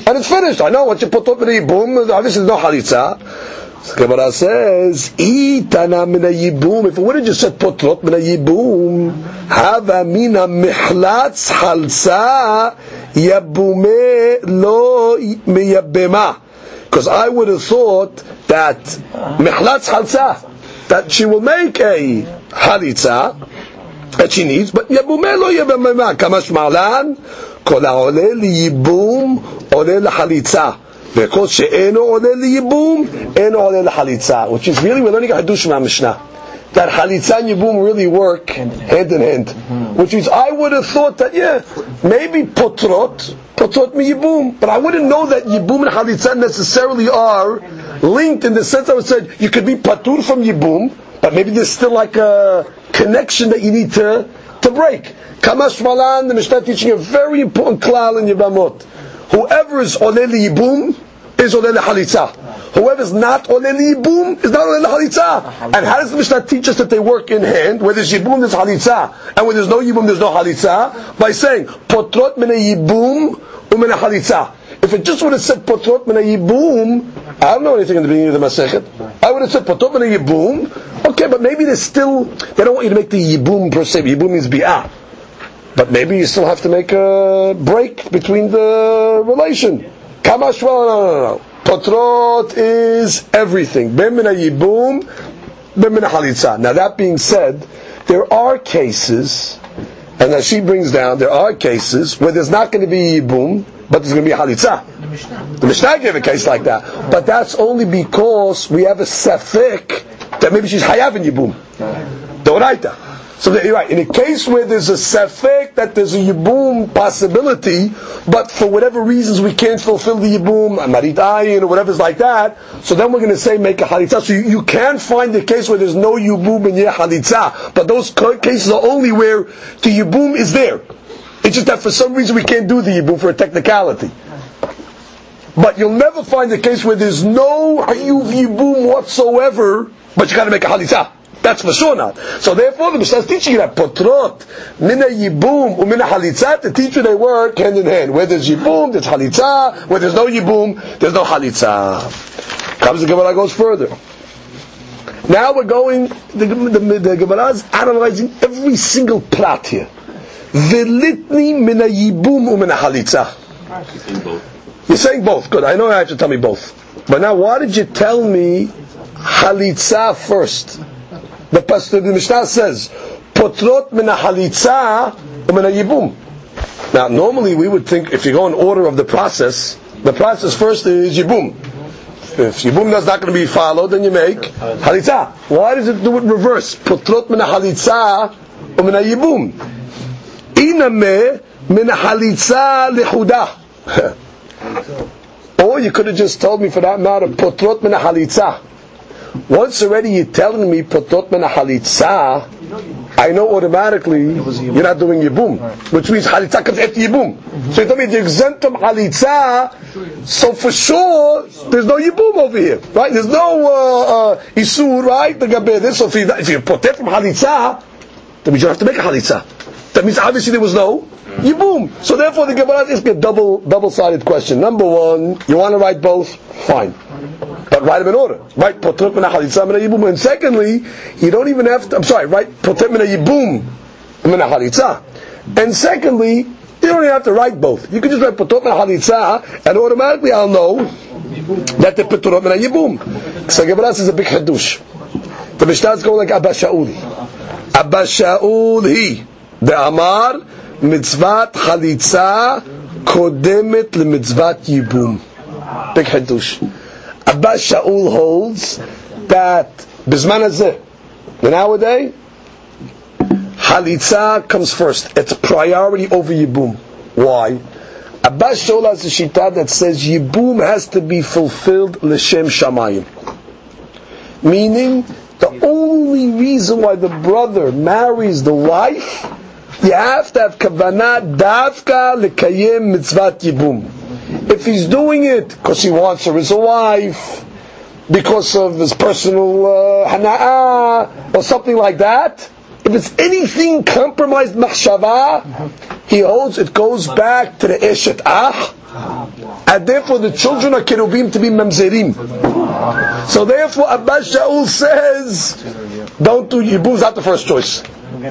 and it's finished. I know what you potrot mina yibum, obviously there's no halitza. Gemara says, "Itana mina yibum." If it would have just said potrot mina yibum, hava mina mihlatz halsa yabume lo miyabema. Because I would have thought that mihlatz chalza, that she will make a halitza that she needs, but יבומה לא במימה, כמה שמעלן, כל העולה לייבום עולה לחליצה. וכל שאינו עולה לייבום, אינו עולה לחליצה. Which is really, we're learning a hadush מהמשנה. That chalitza and yibum really work hand in hand. in hand. Mm-hmm. Which means I would have thought that, yeah, maybe potrot, potrot mi yibum. But I wouldn't know that yibum and chalitza necessarily are linked in the sense I would say you could be patur from yibum, but maybe there's still like a connection that you need to, to break. Kamash Malan, the Mishnah teaching a very important klal in Yibamot. Whoever is oleh yibum is oleh chalitza. Whoever is not oleh yibum is not oleh chalitza. And how does the Mishnah teach us that they work in hand? Where there's yibum, there's chalitza, and when there's no yibum, there's no chalitza. By saying potrot min yibum umin chalitza. If it just would have said potrot min yibum, I don't know anything in the beginning of the Masechet. I would have said potrot min yibum. Okay, but maybe there's still they don't want you to make the yibum per se. Yibum means bi'ah. But maybe you still have to make a break between the relation. Kamash, no, no, no, Potrot is everything. Yibum, halitza. Now that being said, there are cases, and as she brings down, there are cases where there's not going to be yibum, but there's going to be halitza. The Mishnah gave a case like that, but that's only because we have a sefik that maybe she's hayav in yibum. Doraita. So you're right. In a case where there's a safek that there's a yibum possibility, but for whatever reasons we can't fulfill the yibum, marit ayin or whatever's like that, so then we're going to say make a halitza. So you, you can find the case where there's no yibum and yeh halitza, but those cases are only where the yibum is there. It's just that for some reason we can't do the yibum for a technicality. But you'll never find a case where there's no hayuv yibum whatsoever, but you got to make a halitza. That's for sure not. So therefore, the Mishnah is teaching you that potrot, mina yibum, umina halitza, to teach you they work hand in hand. Where there's yibum, there's halitza. Where there's no yibum, there's no halitza. Comes the Gemara goes further. Now we're going, the, the, the Gemara is analyzing every single plot here. Velitni mina yibum umina halitza. You're saying both. Good. I know you have to tell me both. But now, why did you tell me halitza first? The the Mishnah says, "Potrot min halitza min yibum." Now, normally we would think if you go in order of the process, the process first is yibum. If yibum is not going to be followed, then you make halitza. Why does it do it reverse? Potrot min halitza min yibum. Iname min halitza lehuda. Or you could have just told me for that matter, potrot min halitza. Once already you're telling me potot men halitza, I know automatically you're not doing yibum, which means halitza comes after yibum. So you tell me the exemptum halitza, so for sure there's no yibum over here, right? There's no uh, uh, isur, right? The gabe this. So if you, if you potet from halitza, that means you have to make a halitza. That means obviously there was no yibum. So therefore the Gemara is a double double sided question. Number one, you want to write both, fine. But write them in order. Right, potrot mina chalitza mina yibum. And secondly, you don't even have to, I'm sorry, write potrot mina yibum mina chalitza. And secondly, you don't even have to write both. You can just write potrot mina chalitza, and automatically I'll know that the potrot mina yibum. So Gemara is a big hadush. The Mishnah is going like Abba Shaul. Abba Shaul he. The Amar mitzvat chalitza kodemet lemitzvat yibum. Big hadush. Abbas Shaul holds that Bisman Hazeh, nowadays, Halitza comes first. It's priority over Yibum. Why? Abbas Shaul has a shita that says Yibum has to be fulfilled l'shem shamayim. Meaning, the only reason why the brother marries the wife, you have to have kavanah davka lekayim mitzvat Yibum. If he's doing it because he wants her as a wife, because of his personal uh, or something like that, if it's anything compromised machshava, he holds it goes back to the eshet ah, and therefore the children are kerubim to be mamzerim. So therefore Abba Shaul says, don't do Yibum's not the first choice.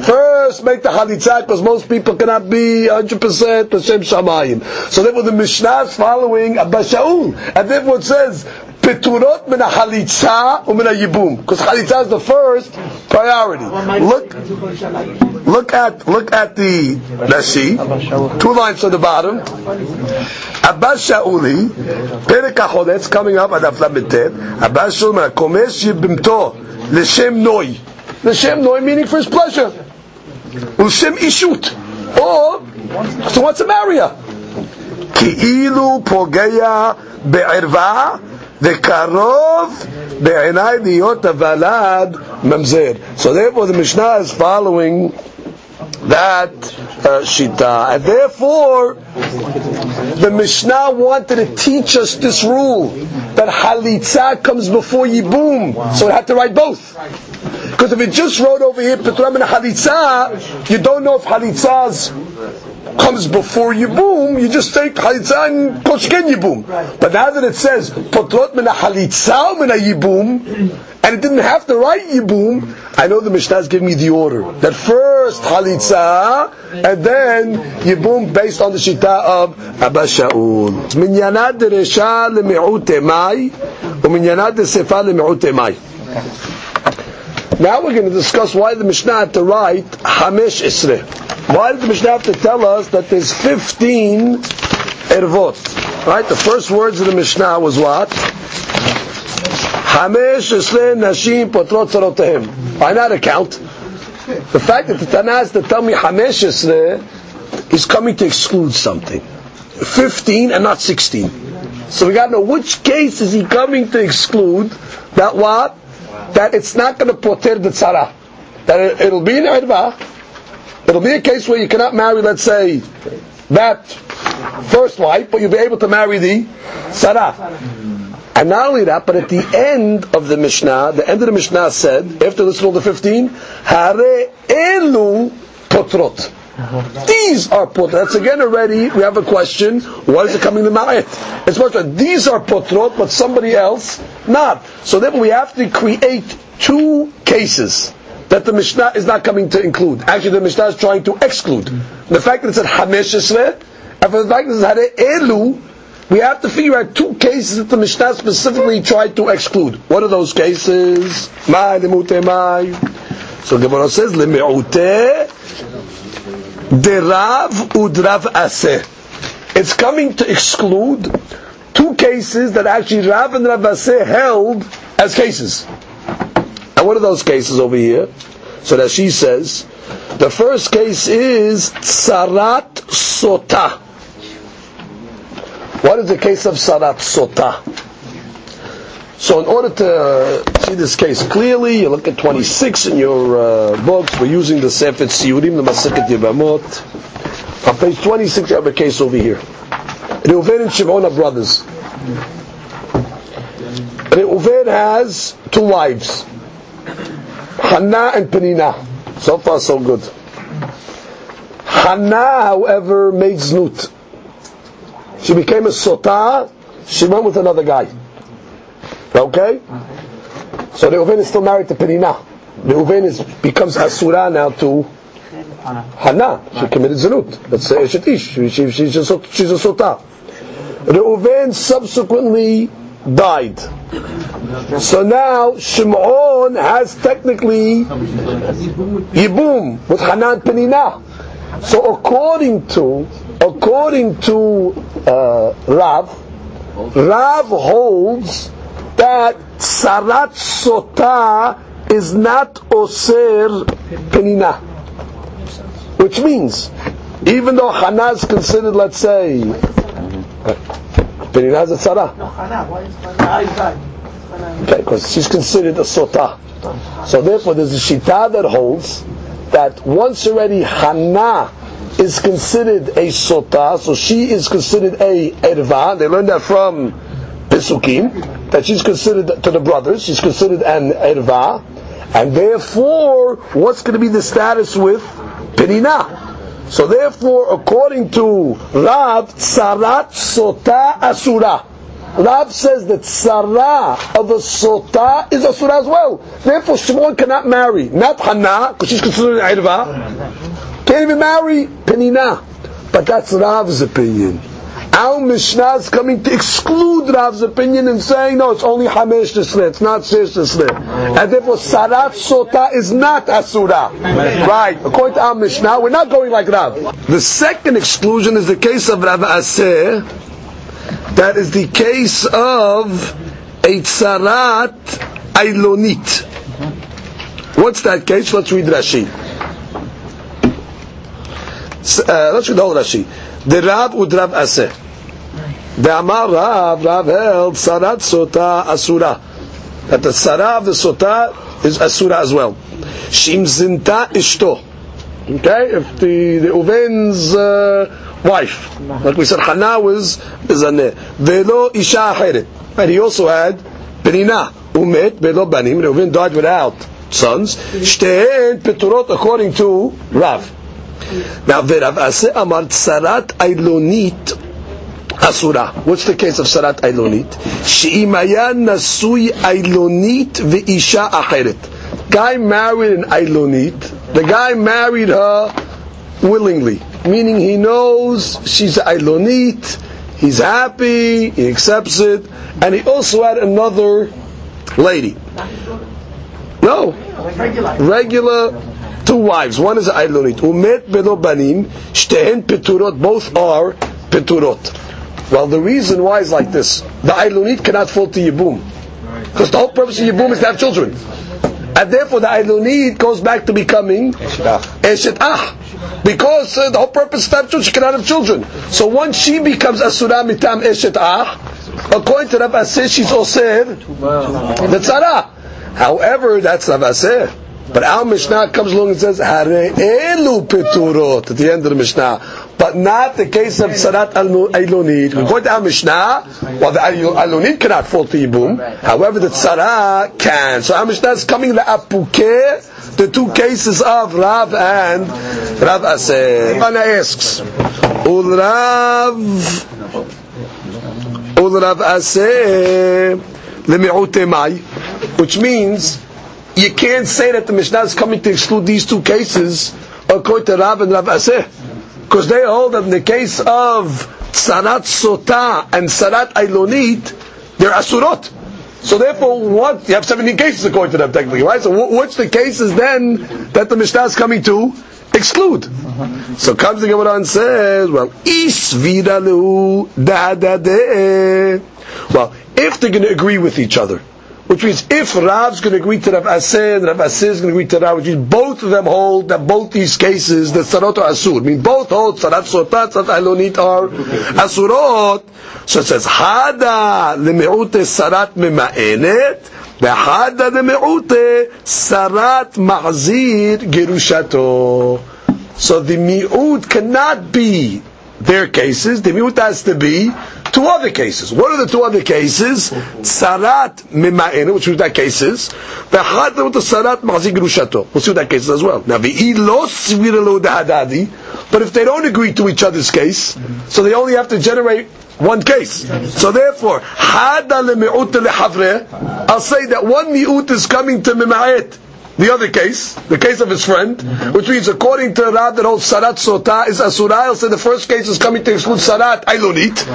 First, make the chalitza because most people cannot be 100% Hashem Shamayim. So therefore, the Mishnah is following Abba Shaul, and therefore it says Peturot min halitza u'min yibum because chalitza is the first priority. Look, look at look at the Rashi, two lines on the bottom. Abba Shauli, HaCholetz coming up at Afla Betet. Abba Shaul, Komesh yibimto l'shem noi L'shem noi meaning for his pleasure. L'shem ishut. Or, so wants to marry her. כאילו פוגע בערווה וקרוב בעיניי להיות הוולד ממזר. So therefore the Mishnah is following that uh, shita. And therefore, the Mishnah wanted to teach us this rule that halitza comes before yibum, so it had to write both. Because if it just wrote over here Petram and halitza, you don't know if halitza's comes before Yibum, you just take Chalitza and Koshken Yibum. But now that it says Potrot mina Chalitza mina Yibum, and it didn't have to write Yibum, I know the Mishnah is giving me the order. That first halitza, and then yibum based on the shita of Abba Shaul. Minyanad resha lemi'ut emai, uminyanad sefa lemi'ut. Now we're going to discuss why the Mishnah had to write Hamesh Isre. Why did the Mishnah have to tell us that there's 15 ervot? Right? The first words of the Mishnah was what? Hamesh Isre Nashim Potrot Sarotehem. Why not account? The fact that the Tanah has to tell me Hamesh Isre is coming to exclude something. 15 and not 16. So we got to know which case is he coming to exclude that what? That it's not going to poter the tzara. That it, will be an irva. It'll be a case where you cannot marry, let's say, that first wife, but you'll be able to marry the tzara. And not only that, but at the end of the Mishnah, the end of the Mishnah said, after listing all the 15, Hare elu potrot. These are potrot. That's again already, we have a question, why is it coming to Ma'at? It's much that these are potrot, but somebody else not. So then we have to create two cases that the Mishnah is not coming to include. Actually, the Mishnah is trying to exclude. The fact that it said Hamesh and for the fact that it said Elu, we have to figure out two cases that the Mishnah specifically tried to exclude. What are those cases? So Gemara says, derav udrav aseh. It's coming to exclude two cases that actually Rav and Rav Aseh held as cases. And what are those cases over here? So that she says, the first case is Sarat Sota. What is the case of Sarat Sota? So in order to see this case clearly, you look at 26 in your uh, books. We're using the Sefer Siyurim, the Masakhet Yevamot. On page 26, you have a case over here. Reuven and Shimon are brothers. Reuven has two wives, Hannah and Penina. So far, so good. Hannah, however, made znut. She became a sota. She went with another guy. Okay? So Reuven is still married to Penina. Reuven is, becomes asura now to Hannah. She committed znut. That's uh, She, she, she's, a, she's a sota. Reuven subsequently died. So now Shimon has technically Yibum with Hanan Penina. So according to according to uh, Rav, Rav holds that Sarat Sota is not Oser Penina. Which means, even though Hana is considered, let's say, Penina has a tzara. No, chana. Why is chana? Okay, because she's considered a sota. So therefore, there's a shita that holds that once already Hana is considered a sota, so she is considered a erva. They learned that from Pesukim, that she's considered to the brothers, she's considered an erva, and therefore, what's going to be the status with Penina? So therefore, according to Rav, Tsarat Sota Asura. Rav says that tzara of a Sota is Asura as well. Therefore, Shimon cannot marry. Not Hannah, because she's considered an Irva. Can't even marry Penina. But that's Rav's opinion. Our Mishnah is coming to exclude Rav's opinion and saying, no, it's only Hamesh Tisle, it's not Shesh Tisle. And therefore, Sarat Sota is not Asura. Right. According to our Mishnah, we're not going like Rav. The second exclusion is the case of Rav Aseh. That is the case of a Tzarat Ailonit. What's that case? Let's read Rashi. Uh, let's read whole Rashi. The Rav ud Rav Aseh. The Amar Rav, Rav held Sarat Sota Asura. That the tzara of the Sota is Asura as well. Shimzinta Ishto. Okay, if the, the Uven's uh, wife, like we said, Hannah was Zaneh. Velo Isha Acheret. And he also had Penina. Umet Velo Banim. Reuven died without sons. Shtehen Peturot according to Rav. Now, Verav Ase Amar Sarat Ailonit Asura. What's the case of Sarat Ailonit? She'imaya nasui Ailonit ve'isha acheret. guy married an Ailonit. The guy married her willingly, meaning he knows she's Ailonit. He's happy, he accepts it, and he also had another lady. No, regular two wives. One is Ailonit. Umet belobanim. shtehen peturot. Both are peturot. Well, the reason why is like this: the Ailonit cannot fall to Yibum, because the whole purpose of Yibum is to have children, and therefore the Ailonit goes back to becoming Eshet Ah. Because uh, the whole purpose is to have children, she cannot have children. So once she becomes Asura mitam Eshet Ah, according to Rav Aseh, she's Osir the Tzara. However, that's Rav Aseh. But our Mishnah comes along and says, Hare elu peturot, at the end of the Mishnah. But not the case of Sarat Ailonit. According to our Mishnah, well, the Ailonit cannot fall to Yibum. However, the Tzara can. So our Mishnah is coming the Apuke, the two cases of Rav and Rav Aseh. Anna asks, Ulrav Aseh, Lemi'ute Mai, which means, you can't say that the Mishnah is coming to exclude these two cases according to Rav and Rav Aseh. Because they hold that in the case of Sarat Sota and Sarat Ailonit, they're Asurot. So therefore, what? You have 17 cases according to them technically, right? So wh- what's the cases then that the Mishnah is coming to exclude? Uh-huh. So comes the Gemara and says, well, Isviralu da da de. Well, if they're going to agree with each other, which means if Rav's going to agree to Rav Aseh and Rav Aseh is going to agree to Rav, which means both of them hold that both these cases, the Sarot are Asur. I mean, both hold Sarat Sotat, Sarat Alonit are Asurot. So it says, Hada lemi'ute Sarat mema'enet, v'hada lemi'ute Sarat ma'zir gerushato. So the mi'ut cannot be their cases, the mi'ut has to be two other cases. What are the two other cases? Sarat mima'in, which is that cases. V'chad with the sarat mahzir gerushato. We'll see what that case is as well. Now, v'i lo svira lo da'adadi, but if they don't agree to each other's case, so they only have to generate one case. So therefore, hada I'll say that one mi'ut is coming to mima'et the other case, the case of his friend, mm-hmm. which means according to Rab that holds Sarat Sota is Asura, say the first case is coming to exclude Sarat Ailonit.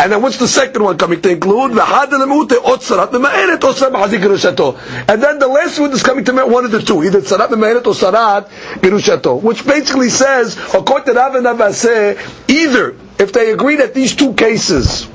And then what's the second one coming to include? V'had lemute ot Sarat mema'enet ot Sarat ma'azik. And then the last one is coming to one of the two, either Sarat mema'enet or Sarat gerushato. Which basically says, according to Rav and Avaseh, either if they agree that these two cases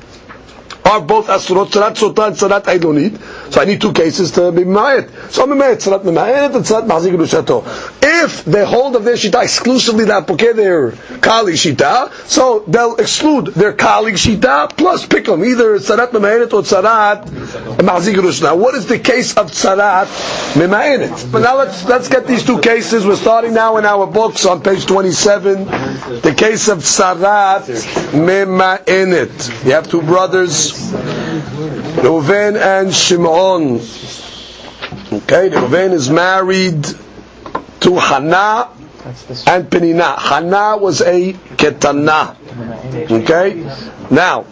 are both asurot, sarat sota and sarat ailonit. So I need two cases to be ma'et. So I'm ma'et, sarat ma'et and sarat mazik rushato. If they hold of their shita exclusively that porque their colleague shita, so they'll exclude their colleague shita plus pick them either sarat ma'et or sarat mazik rush. Now what is the case of sarat ma'et? But now let's let's get these two cases. We're starting now in our books on page 27. The case of sarat ma'et. You have two brothers. Reuven and Shimon. Okay, Reuven is married to Hannah and Penina. Hannah was a ketana. Okay, now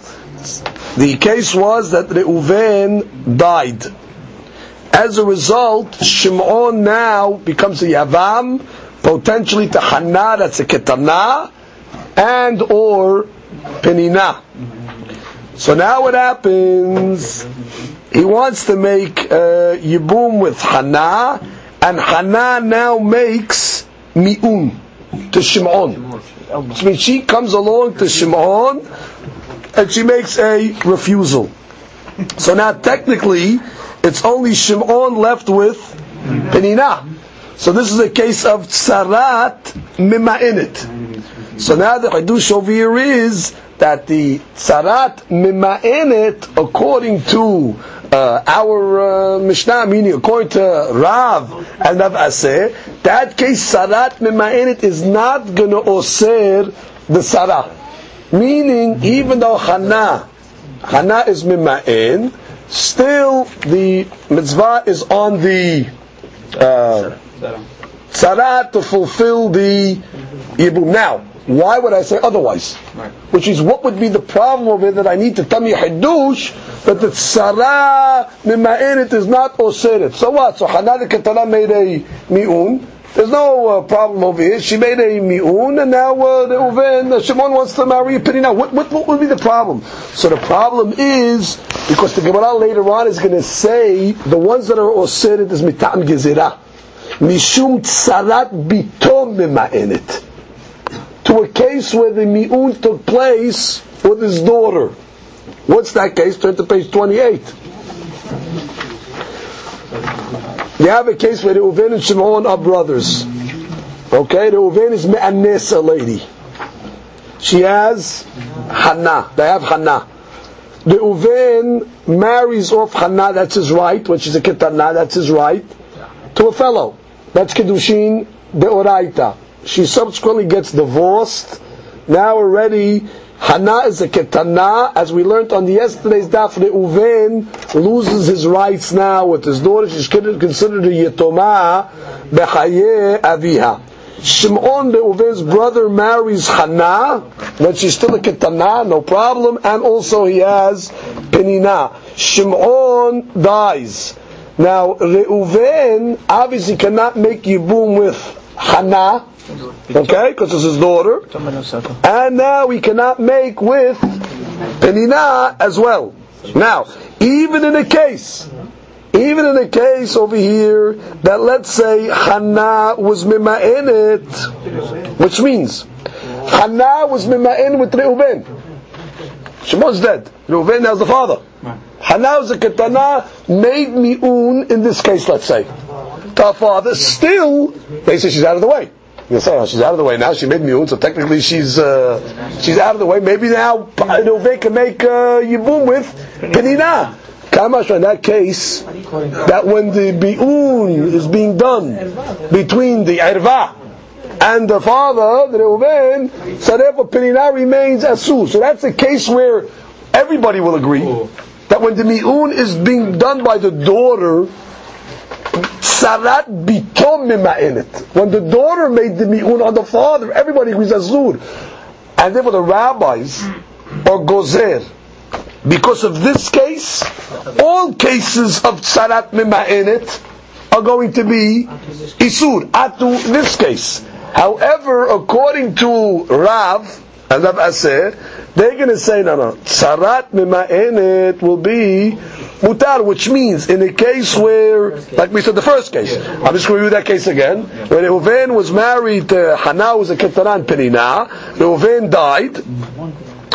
the case was that Reuven died. As a result, Shimon now becomes a Yavam, potentially to Hannah, that's a ketana, and or Penina. So now what happens? He wants to make uh, Yibum with Hana, and Hana now makes Mi'un to Shimon. Which means she comes along to Shimon, and she makes a refusal. So now technically, it's only Shimon left with Penina. So this is a case of Tsarat Mima'init. So now the Hadush over here is that the Tsarat Mima'init, according to uh, our uh, Mishnah, meaning according to Rav and Rav Aseh, that case Sarat Mima'init is not going to osir the Sarah. Meaning, even though Hana, Hana is Mima'in, still the mitzvah is on the uh, Sarat to fulfill the Yibum. Now, Why would I say otherwise? Right. Which is what would be the problem of it that I need to tell me Hiddush that the Tzara Mima'init is not Oseret. So what? So Hana the Ketana made a Mi'un. There's no uh, problem over here. She made a Mi'un and now uh, the Reuven, uh, Shimon wants to marry a Penina. What, what, what would be the problem? So the problem is, because the Gemara later on is going to say the ones that are Oseret is Mitam Gezerah. Mishum Tzarat Bitom Mima'init to a case where the mi'un took place with his daughter. What's that case? Turn to page 28. You have a case where the Reuven and Shimon are brothers. Okay, the Reuven is Me'anes, a lady. She has Hannah. They have Hannah. The Reuven marries off Hannah, that's his right, when she's a Ketana, that's his right, to a fellow. That's Kedushin de Oraita she subsequently gets divorced. Now already, Hana is a ketana, as we learned on yesterday's daf. Reuven loses his rights now with his daughter. She's considered a yetoma bechaye aviha. Shimon, Reuven's brother, marries Hana, but she's still a ketana, no problem, and also he has penina. Shimon dies. Now, Reuven obviously cannot make yibum with Hana, Okay, because it's his daughter. And now we cannot make with Penina as well. Now, even in a case, even in a case over here that let's say Hannah was mima'init, which means Hannah was mima'in with Reuben. Shimon's dead. Reuben has the father. Hannah was a ketana, made mi'un in this case, let's say. To her father, still, they say she's out of the way. You say, oh, she's out of the way now. She made miun, so technically she's uh, she's out of the way. Maybe now Reuven can make uh, yibum with penina. Kamash in that case, that when the mi'un is being done between the erva and the father, the Reuven, so therefore penina remains asu. So that's a case where everybody will agree that when the mi'un is being done by the daughter, Sarat bitom mima'init. When the daughter made the mi'un on the father, everybody agrees azur. And therefore the rabbis or gozer, because of this case, all cases of sarat mima'init are going to be isur, atu in this case. However, according to Rav, and Rav they're going to say, no, no, sarat mima'init will be mutar, which means in a case where, like we said the first case, I'm just going to review that case again, when Reuven was married to Hannah, was a Ketanan Penina, Reuven died,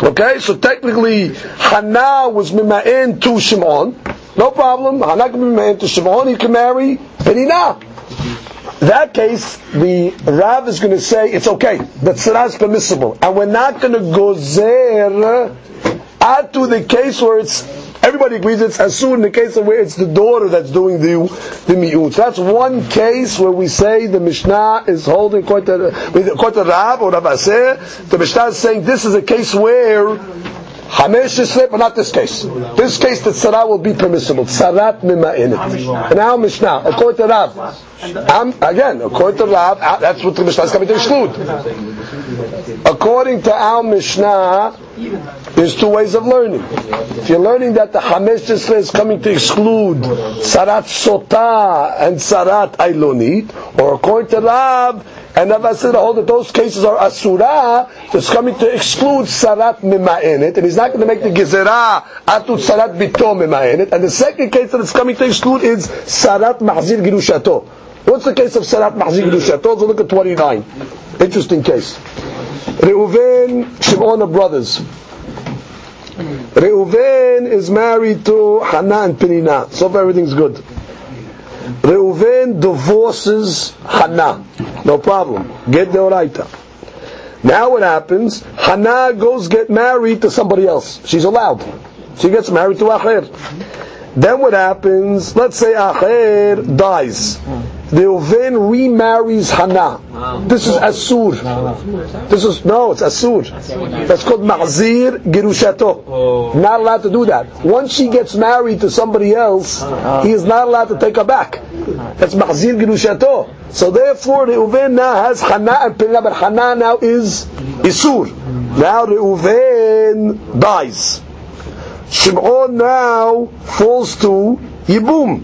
okay, so technically Hannah was mima'in to Shimon, no problem, Hannah can be mima'in to Shimon, he can marry Penina. That case, the Rav is going to say it's okay, that Tzara is permissible, and we're not going to go there add to the case where it's everybody agrees it's asur in the case where it's the daughter that's doing the the mi'un. That's one case where we say the Mishnah is holding quite a quite a Rab or Rav. The Mishnah is saying this is a case where Hamesh but not this case. This case, the tzara will be permissible. Tzarat mima'init. And our Mishnah, according to Rav, um, again, according to Rav, uh, that's what the Mishnah is coming to exclude. According to our Mishnah, there's two ways of learning. If you're learning that the Hamesh is coming to exclude Sarat Sota and Sarat Ailonit, or according to Rab, and Rav said all that those cases are asura, that's coming to exclude sarat mima'enet, and he's not going to make the gezerah atut sarat bito mima'enet. And the second case that it's coming to exclude is sarat mahzir girushato. What's the case of sarat mahzir girushato? So look at 29. Interesting case. Reuven, Shimon brothers. Reuven is married to Hannah and Penina. So everything's good. Reuven divorces Hannah. No problem. Get the oraita. Now what happens? Hannah goes get married to somebody else. She's allowed. She gets married to Acher. Then what happens? Let's say Acher dies. The Reuven remarries Hannah. This is Asur. This is no, it's Asur. That's called Ma'zir Girushato. Oh. Not allowed to do that. Once she gets married to somebody else, he is not allowed to take her back. That's Ma'zir Girushato. So therefore, Reuven now has Hannah and Penina, but Hannah now is Isur. Now Reuven dies. Shimon now falls to Yibum.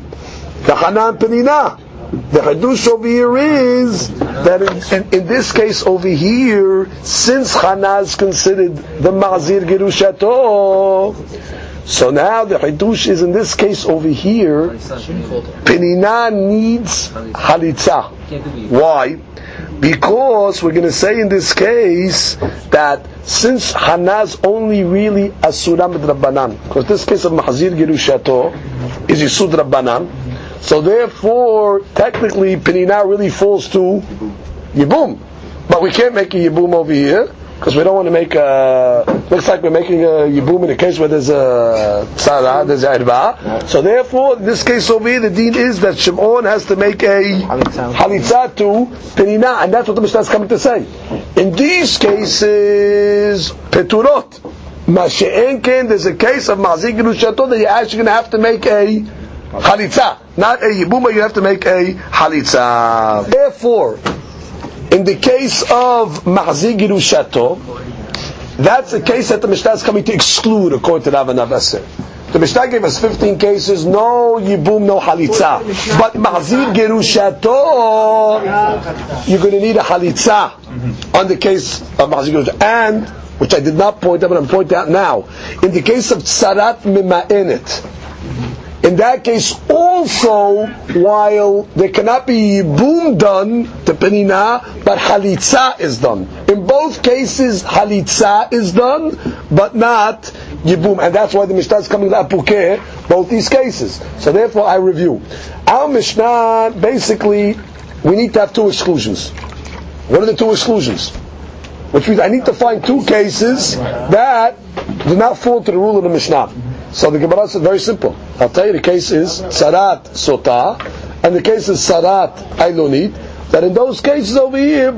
The Hannah and Penina. The Hadush over here is that in, in, in, this case over here, since Hannah is considered the Mazir Gerushato, so now the Hadush is in this case over here, Penina needs Halitza. Why? Because we're going to say in this case that since Hannah's only really Asura Rabbanan, because this case of Mahzir Gerushato is Yisud Rabbanan, so therefore, technically, Penina really falls to Yibum. But we can't make a Yibum over here, because we don't want to make a, looks like we're making a Yibum in a case where there's a Sarah, there's a. So therefore, in this case over here, the deen is that Shimon has to make a Halitza to Penina, and that's what the Mishnah is coming to say. In these cases, Peturot. Masha'en there's a case of Mahzir Gerushato that you're actually going to have to make a Halitza. Not a Yibuma, you have to make a Halitza. Therefore, in the case of Mahzir Girushato, that's a case that the Mishnah is coming to exclude according to Rav Navasir. The Mishnah gave us 15 cases, no Yibum, no Halitza. But Mahzir Gerushato, you're going to need a Halitza on the case of Mahzir Gerushato. And, which I did not point out, but I'm pointing out now, in the case of Tsarat Mima'enet, in that case, also, while there cannot be boom done to penina, but halitza is done. In both cases, halitza is done, but not yibum, and that's why the Mishnah is coming to apukeh, both these cases. So therefore, I review. Our Mishnah, basically, we need to have two exclusions. What are the two exclusions? Which means I need to find two cases that do not fall to the rule of the Mishnah. So the Gemara said very simple. I'll tell you the case is Sarat Sota, and the case is Sarat Ailonit. That in those cases over here,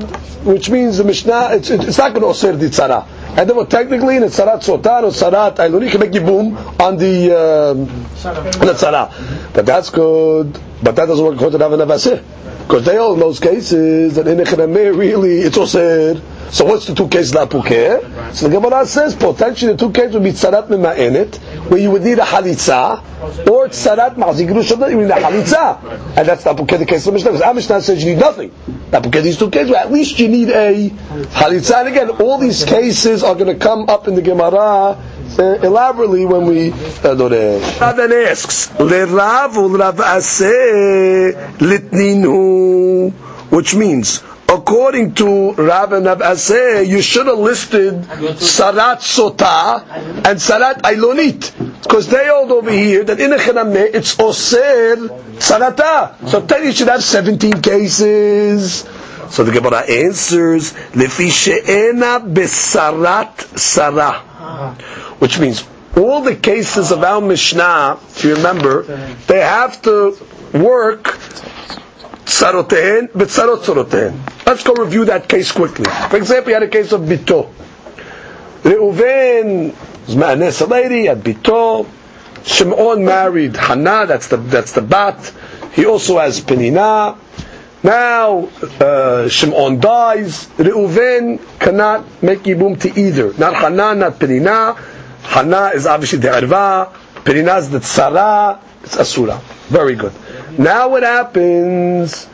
which means the Mishnah, it's, it's not going to osir the tzara. And therefore, technically, in Sarat Sota or Sarat Ailonit, you can make boom on the um, the tzara. But that's good. But that doesn't work according to. Because they all in those cases that in really it's osir. So what's the two cases la pukeh? So the Gemara says potentially the two cases would be tzarat mema'enet, where you would need a halitza, or tzarat mahzir gerushato, you need a halitza. And that's pukeh the case of Mishnah. Because our says you need nothing. Not pukeh these two cases, but at least you need a halitza. And again, all these cases are going to come up in the Gemara uh, elaborately when we uh. Then asks, "Lerav ulav aseh litninu," which means according to Rav and Aseh, you should have listed Sarat Sota and Sarat Ailonit. Because they hold over here that in a Chanameh, it's Oser Sarata. So then you should have 17 cases. So the Gemara answers, Lefi she'ena besarat Sarah. Which means all the cases of our Mishnah, if you remember, they have to work But Sarot Sarotehen. Let's go review that case quickly. For example, you had a case of Bito. Reuven was a lady, had Bito. Shimon married Hannah, that's the, that's the bat. He also has Penina. Now, uh, Shimon dies. Reuven cannot make Yibum to either. Not Hannah, not Penina. Hannah is obviously the Arva. Penina is the Tzara. It's Asura. Very good. Now what happens?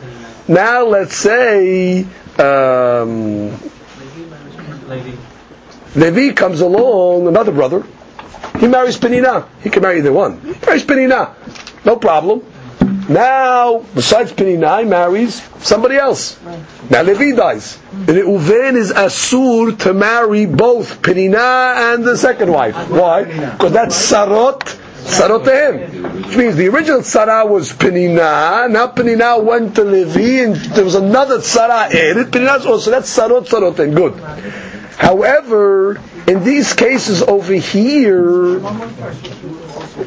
Now let's say um, Levi comes along, another brother. He marries Penina. He can marry either one. He marries Penina. No problem. Now, besides Penina, he marries somebody else. Now Levi dies. And Reuven is asur to marry both Penina and the second wife. Why? Because that's Sarot Sarotehem. Which means the original tzara was Penina, now Penina went to Levi, and there was another tzara added. Penina also, that's Sarot Sarotehem. Good. However, in these cases over here,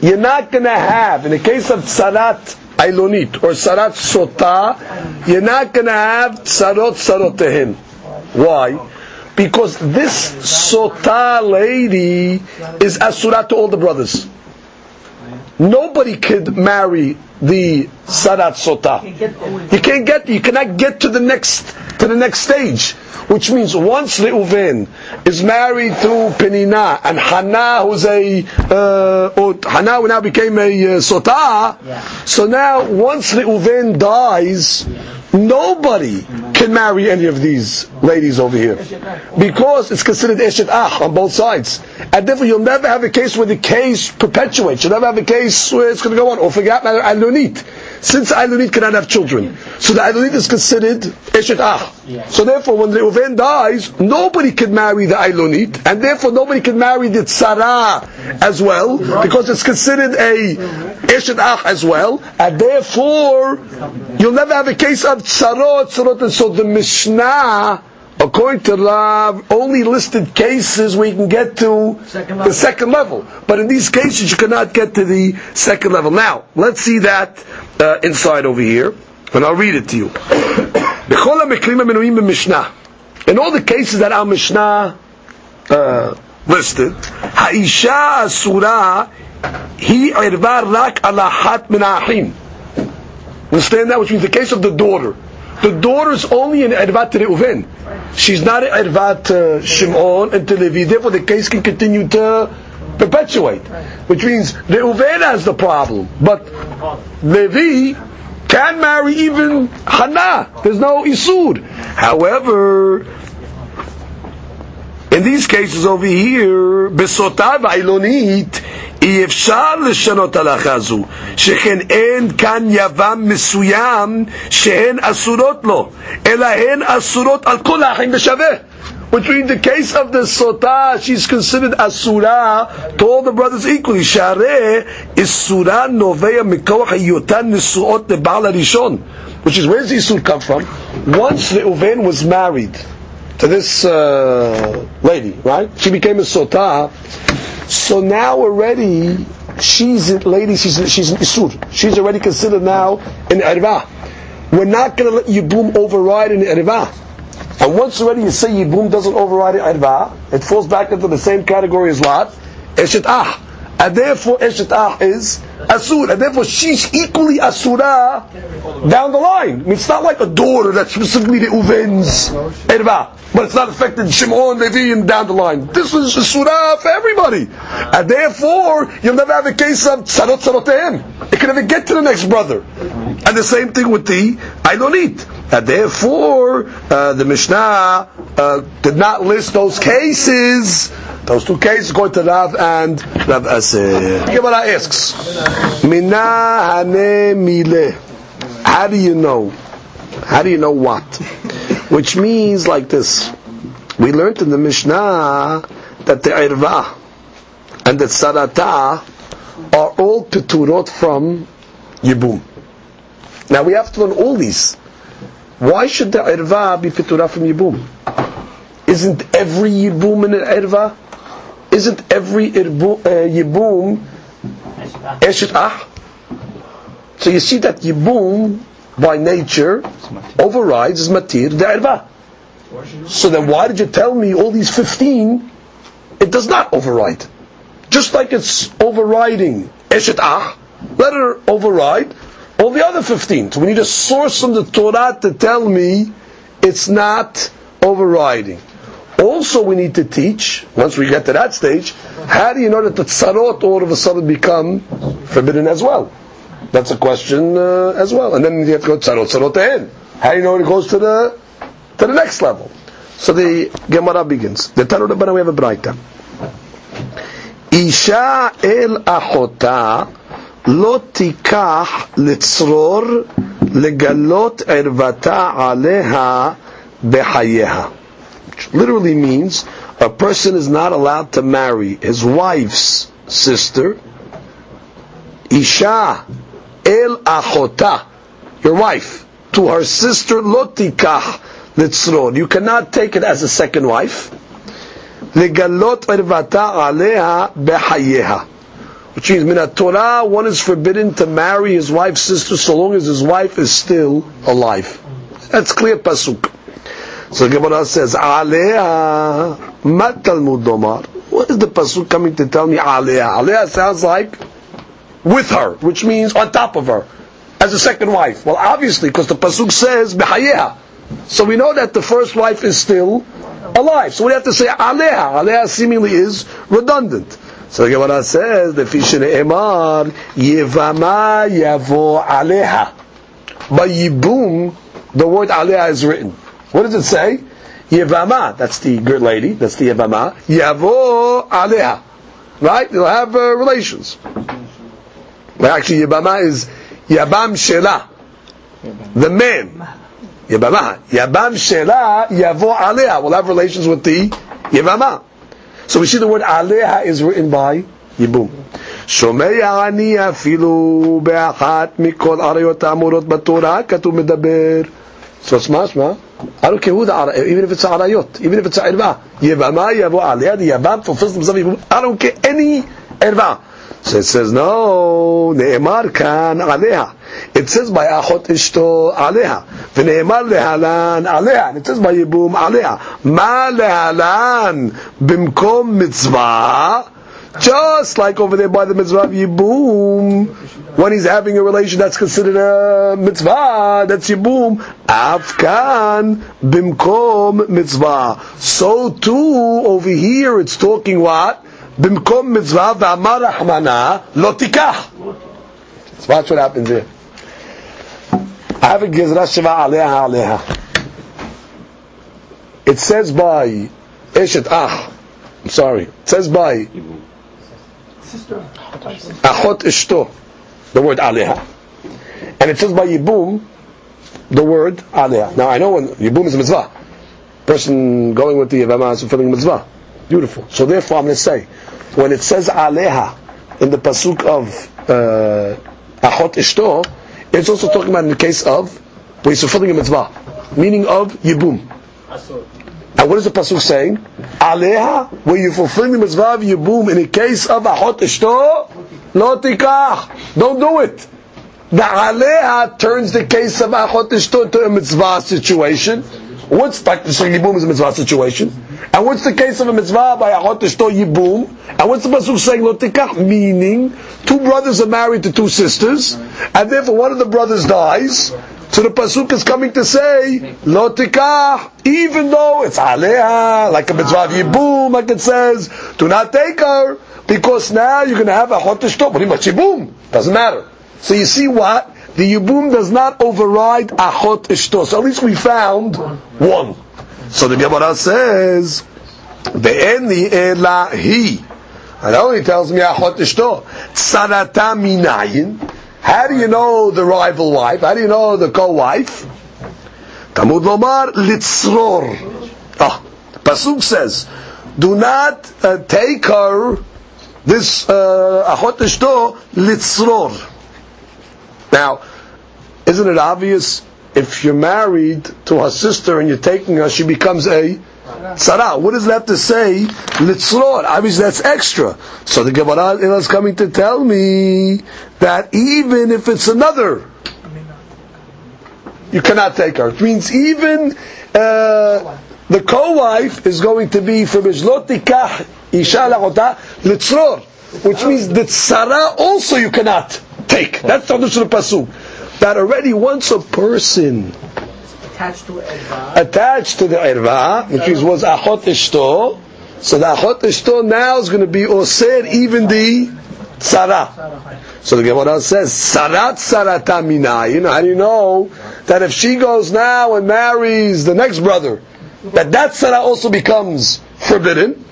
you're not going to have, in the case of Tzarat Ailonit or Sarat Sota, you're not going to have Sarot Sarotehen. Why? Because this Sota lady is Asura to all the brothers. Nobody could marry the Sarat Sota. You can't get, you cannot get to the next, to the next stage. Which means once Reuven is married to Penina and Hannah, who's a uh, or Hannah who now became a uh, Sotah, yeah. so now once Reuven dies, nobody can marry any of these ladies over here because it's considered Eshet Ah on both sides, and therefore you'll never have a case where the case perpetuates. You'll never have a case where it's going to go on. Or for that matter, Alunit since Ailunit cannot have children. So the Ailunit is considered Eshet Ah. So therefore, when Reuven dies, nobody can marry the Ailunit, and therefore nobody can marry the Tzara as well, because it's considered a Eshet Ah as well, and therefore you'll never have a case of Tzarot, Tzarot, and so the Mishnah according to Rav, only listed cases where you can get to second the second level. But in these cases, you cannot get to the second level. Now, let's see that uh, inside over here, and I'll read it to you. In all the cases that our Mishnah uh, listed, Ha'isha Asura, he irvar rak alahat min Understand that? Which means the case of the daughter. The daughter is only an Ervat Reuven. She's not an Ervat uh, Shimon and Levi. Therefore, the case can continue to perpetuate. Which means Reuven has the problem. But Levi can marry even Hannah. There's no issur. However, in these cases over here, Besotav Ailonit, אי אפשר לשנות הלכה זו, שכן אין כאן יבם מסוים שהן אסורות לו, אלא הן אסורות על כל האחים בשווה. Which means the case of the sota, she's considered asura to all the brothers equally. Share is surah novea mikoach hayotan nisuot lebal rishon. Which is, where does the isur come from? Once Reuven was married, to this uh, lady, right? She became a sota. So now already she's a lady. She's she's an isur. She's already considered now an erva. We're not going to let Yibum override an erva. And once already you say Yibum doesn't override an erva, it falls back into the same category as what? Eshet ah. And therefore Eshet ah is asur. And therefore she's equally asura down the line. I mean, it's not like a daughter that's specifically the Reuven's erva but it's not affected Shimon, Levi, and down the line. This is a surah for everybody. And therefore, you'll never have a case of tzarot tzarotehem. It can never get to the next brother. And the same thing with the Ailonit. And therefore, uh, the Mishnah uh, did not list those cases. Those two cases going to Rav and Rav Aseh. Gemara asks, Mina hane mile. How do you know? How do you know what? which means like this. We learned in the Mishnah that the Irva and the Sarata are all Peturot from Yibum. Now we have to learn all these. Why should the Irva be Peturah from Yibum? Isn't every Yibum an Erva? Isn't every uh, Yibum Eshet Ah? So you see that Yibum by nature overrides is matir de'erva. So then why did you tell me all these 15, it does not override. Just like it's overriding eshet ah, let her override all the other 15. So we need a source from the Torah to tell me it's not overriding. Also we need to teach, once we get to that stage, how do you know that the tzarot all of a sudden become forbidden as well? That's a question uh, as well. And then you have to go tzarot tzarot How do you know it goes to the to the next level? So the Gemara begins. The Tanur Rabbana we have a brayta. Isha el achota lo tikach litzror legalot ervata aleha behayeha. Literally means a person is not allowed to marry his wife's sister. Isha el achota, your wife, to her sister lotikach litzror. You cannot take it as a second wife. Legalot ervata aleha behayeha. which means minat Torah, one is forbidden to marry his wife's sister so long as his wife is still alive. That's clear pasuk. So Gemara says, Aleha mat Talmud. What is the pasuk coming to tell me Aleha? Aleha sounds like with her, which means on top of her, as a second wife. Well, obviously, because the pasuk says Behayeha. So we know that the first wife is still alive. So we have to say Aleha. Aleha seemingly is redundant. So the Gemara says, the Fishin Emar, Yevama Yavo Aleha. By Yibum, the word Aleha is written. What does it say? Yevama, that's the good lady, that's the Yevama. Yavo Aleha. Right? They'll have uh, relations. Well, actually, Yevama is Yabam Shela. The man. Yevama. Yabam Shela Yavo Aleha. Will have relations with the Yevama. So we see the word Aleha is written by Yibum. שומע אני אפילו באחת מכל עריות האמורות בתורה כתוב מדבר. So it's משמע, I don't care who the arayot, even if it's a arayot, even if it's a irva, yevama, yevo aliyad, yevam fulfills himself, I don't care any irva. So it says, no, ne'emar kan aleha. It says by Achot ishto aleha. V'ne'emar lehalan aleha. And it says by yibum aleha. Ma lehalan bimkom mitzvah just like over there by the mitzvah Yibum, when he's having a relation that's considered a mitzvah, that's Yibum, Afkan bimkom mitzvah. So too, over here it's talking what? Bimkom mitzvah v'amar rahmana lo tikach. So watch what happens here. I have a Gezera Shava aleha aleha. It says by Eshet Ah. I'm sorry. It says by Achot Ishto, the word Aleha. And it says by Yibum, the word Aleha. Now I know when Yibum is a mitzvah. Person going with the Yavama is fulfilling mitzvah. Beautiful. So therefore I'm going to say, when it says Aleha in the pasuk of uh, Achot Ishto, it's also talking about in the case of when he's fulfilling a mitzvah. Meaning of Yibum. And what is the pasuk saying? Aleha, when you fulfill the mitzvah of Yibum in a case of Achot Ishto, lo tikach. Don't do it. The Aleha turns the case of Achot Ishto into a mitzvah situation. What's like the Yibum is a mitzvah situation? And what's the case of a mitzvah by Achot Ishto Yibum? And what's the pasuk saying Lotikach? Meaning, two brothers are married to two sisters, and therefore one of the brothers dies, so the pasuk is coming to say lo tikah, even though it's aleha, like a mitzvah yibum, like it says, do not take her because now you're going to have a hot What do you yibum? Doesn't matter. So you see what the yibum does not override achot ishto. So at least we found one. So the Gemara says, "Be'eni elahi." And that only tells me a hot ishto. Tzarata minayin. How do you know the rival wife? How do you know the co-wife? Talmud Lomar litzror. Ah, Pasuk says, do not uh, take her, this achot uh, litzror. Now, isn't it obvious if you're married to her sister and you're taking her, she becomes a Tzara. What does it have to say? Litzror. Obviously that's extra. So the Gemara is coming to tell me that even if it's another, you cannot take her. It means even uh, the co-wife is going to be from Ishlotikah Isha Lachota. Which means that Tzara also you cannot take. That's the Pasuk. That already once a person attached to irva. Attached to the irva, which is, was achot ishto. So the achot ishto now is going to be osir even the tzara. So the Gemara says, sarat sarata minayin. How do you know that if she goes now and marries the next brother, that that tzara also becomes forbidden?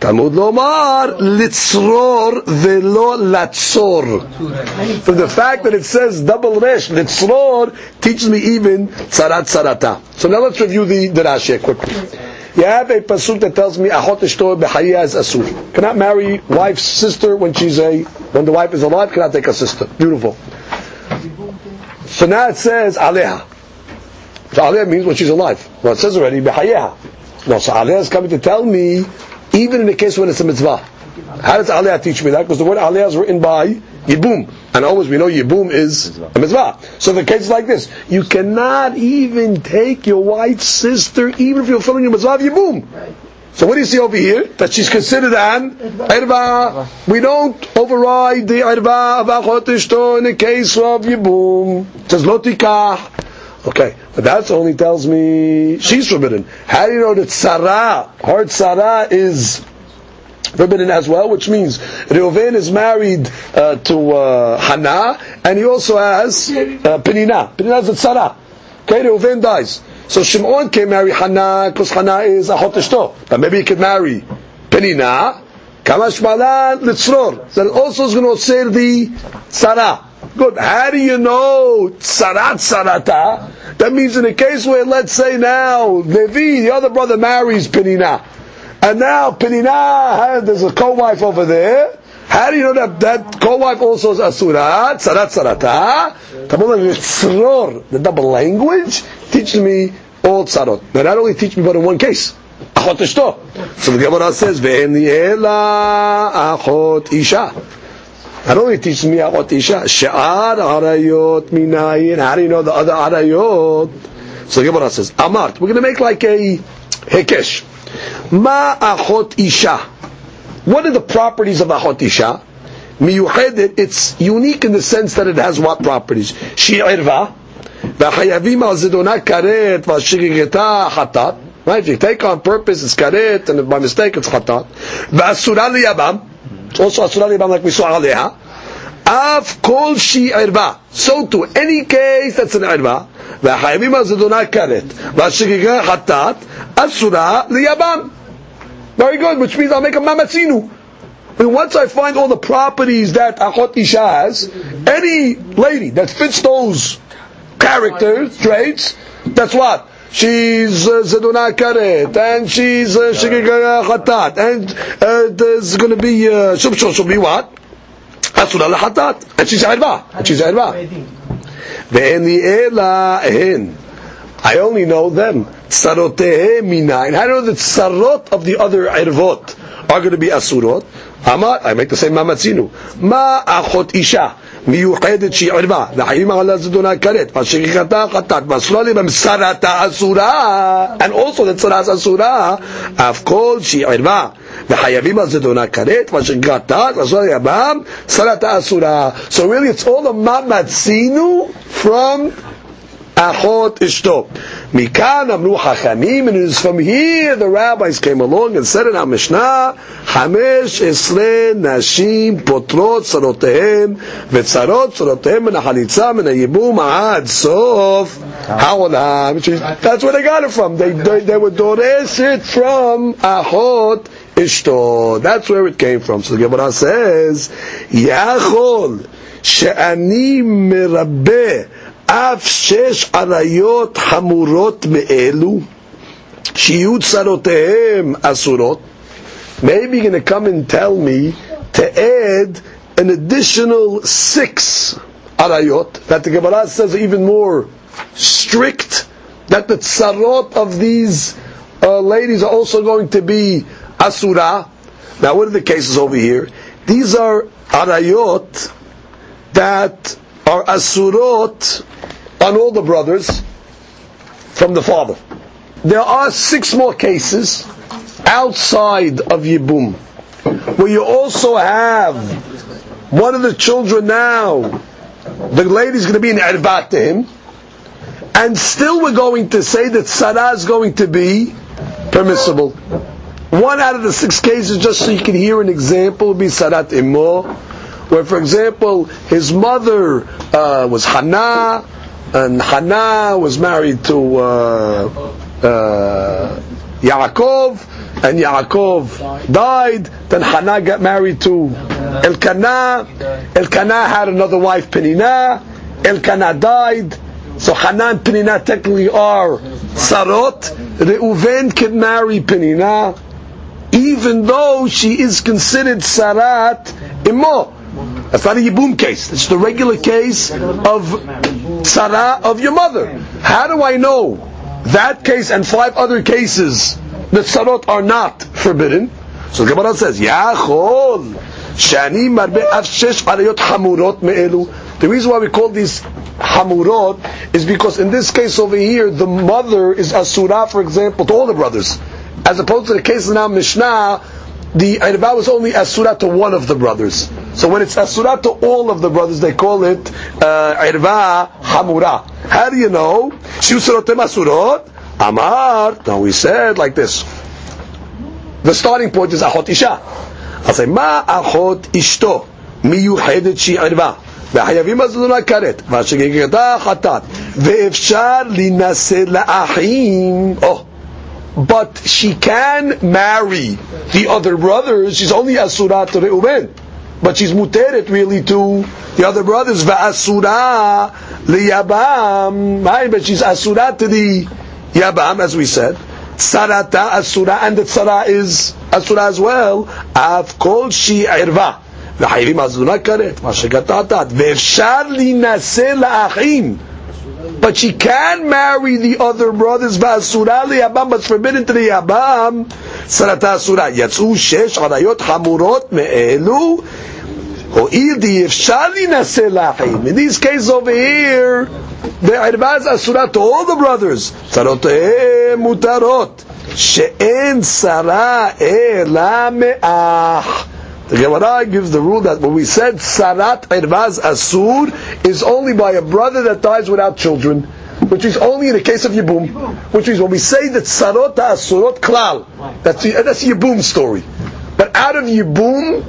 Talmud Lomar litzror velo latzor. From the fact that it says double resh litzror teaches me even tzarat tzarata. So now let's review the, the Rashi quickly. You have a pasuk that tells me achot ishto b'chaya is asur. Cannot marry wife's sister when she's a when the wife is alive. Cannot take a sister. Beautiful. So now it says aleha. So aleha means when she's alive. Well, it says already b'chayeha. No, so aleha is coming to tell me even in the case when it's a mitzvah. How does Aleha teach me that? Because the word Aleha is written by Yibum. And always we know Yibum is a mitzvah. So the case is like this. You cannot even take your wife's sister, even if you're filling your mitzvah of Yibum. So what do you see over here? That she's considered an irba. We don't override the irba of achot ishto in the case of yibum. It says. Okay, but that only tells me she's forbidden. How do you know that Sarah, her Sarah is forbidden as well, which means Reuven is married uh, to uh, Hannah, and he also has uh, Penina. Penina is a Sarah. Okay, Reuven dies. So Shimon can marry Hannah because Hannah is achot ishto. But maybe he could marry Penina. Kamash Malan Litzror. That also is going to say the Sarah. Good. How do you know Sarat Sarata? That means in a case where, let's say now, Levi, the other brother, marries Penina. And now Penina, eh, there's a co-wife over there. How do you know that that co-wife also is asurat, sarat sarata? The double language, teach me all tzarot. Now not only teach me but in one case. Achot. So the Gemara says, ve'en achot isha. Not only teaches me Achot Isha, She'ar Arayot Minayin. How do you know the other Arayot? So the Gemara says, Amart. We're going to make like a Hekesh. Ma Achot Isha. What are the properties of Achot Isha? Miyuhedet, it's unique in the sense that it has what properties? Sheirva. והחייבים על זדונה כרת והשגגתה חטאת. Right? If you take on purpose, it's karet, and by mistake, it's chatat. ואסורה ליבם. it's also אסורה ליבם like we saw עליה. אף כל שהיא ערווה. So to any case that's an ערווה, והחייבים על זדונה כרת, והשגגה חטאת, אסורה ליבם. Very good, which means I'll make a mamatzinu. And once I find all the properties that Achot Isha has, any lady that fits those characters, traits, that's what? She's uh, Zeduna Karet, and she's uh, Shigigaya Khatat, and uh, there's going to be uh, be what? Asura Hatat, and she's Arba, and she's Arba. Ve'en ela hen. I only know them. Tsarotehe minayin. I know the tsarot of the other irvot are going to be asurot. Amar, I make the same mamatzinu. Ma achot isha. מיוחדת שהיא ערווה, וחיים על הזדונה כרת, והשכחתה חטאת, ואסורה לי במסרתה אסורה, and also the צרה אסורה, אף כל שהיא ערווה, וחייבים על זדונה כרת, והשכחתה, ואסורה לי הבם, סרתה אסורה. So really it's all the mamatzinu from Achot Ishto. Mikan Amru Chachamim, and it is from here the rabbis came along and said in our Mishnah, Nashim Potrot Sarotehem, Vetzarot Sarotehem, and Halitza, and Yibum Ad Sof Haolam. That's where they got it from. They, they, they were Dores it from Achot Ishto. That's where it came from. So the Gemara says, Yachol, She'ani Merabeh, אף שש עריות חמורות מאלו, שיהיו צרותיהם אסורות, maybe you're going to come and tell me to add an additional six arayot, that the Gemara says are even more strict, that the tsarot of these uh, ladies are also going to be asura. Now what are the cases over here? These are arayot that are asurot on all the brothers from the father. There are six more cases outside of Yibum where you also have one of the children now, the lady's going to be an erbat to him, and still we're going to say that Sarah is going to be permissible. One out of the six cases, just so you can hear an example, would be Sarat Imo, where, for example, his mother uh, was Hannah, and Hannah was married to uh, uh, Yaakov, and Yaakov died. Then Hannah got married to Elkanah. Elkanah had another wife, Penina. Elkanah died. So Hannah and Penina technically are Sarot. Reuven can marry Penina, even though she is considered Sarat Imo. That's not a Yibum case. It's the regular case of Sarah of your mother. How do I know that case and five other cases that Sarot are not forbidden? So the Gemara says, Yachol, Shani marbe af shesh arayot hamurot me'elu. The reason why we call these hamurot is because in this case over here, the mother is asura, for example, to all the brothers. As opposed to the case in Mishnah, the irba was only asura to one of the brothers. So when it's asura to all of the brothers, they call it uh, irba hamura. How do you know? Shiusurotem asurot. Amar. Now we said like this. The starting point is achot isha. I'll say ma achot ishto מיוחדת שהיא ערווה והחייבים הזונה כרת והשגגתה חטאת ואפשר להינשא לאחים oh, but she can marry the other brothers she's only asura to Reuben but she's muteret really to the other brothers va'asura liyabam right but she's asura to the yabam as we said sarata asura and the tsara is asura as well af kol shi irva וחייבים הזונה כרת, מה שגטעת, ואפשר להינשא לאחים. But she can marry the other brothers. Va'asura liyabam, but it's forbidden to the yabam. Sarata asura. Yatzu shesh arayot hamurot me'elu. In these cases over here, the Irbaz Asura to all the brothers, Sarot Mutarot, She'en Sara Ela Me'ach. The Gemara gives the rule that when we said Tzarat Irvaz Asur is only by a brother that dies without children, which is only in the case of Yibum, which is when we say that Tzarot Asurot Klal, that's the, that's Yibum story. But out of Yibum,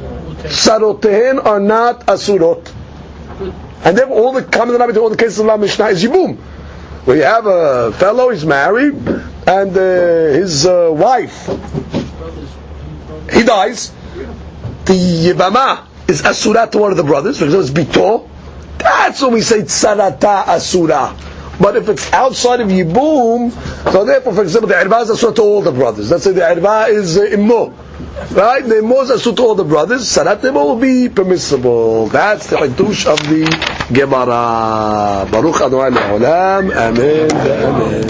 Tzaroteihen are not Asurot. And then all the common denominator, all the cases of La Mishnah is Yibum. You have a fellow, he's married, and uh, his uh, wife, he dies, the Yibama is Asura to one of the brothers, for example, it's Bito, that's when we say Tzarata Asura. But if it's outside of Yibum, so therefore, for example, the Ervah is Asura to all the brothers. Let's say the Ervah is uh, Immo. Right? The Immo is Asura to all the brothers. Tzarat Immo will be permissible. That's the Hiddush of the Gemara. Baruch Adonai. Amen. Amen.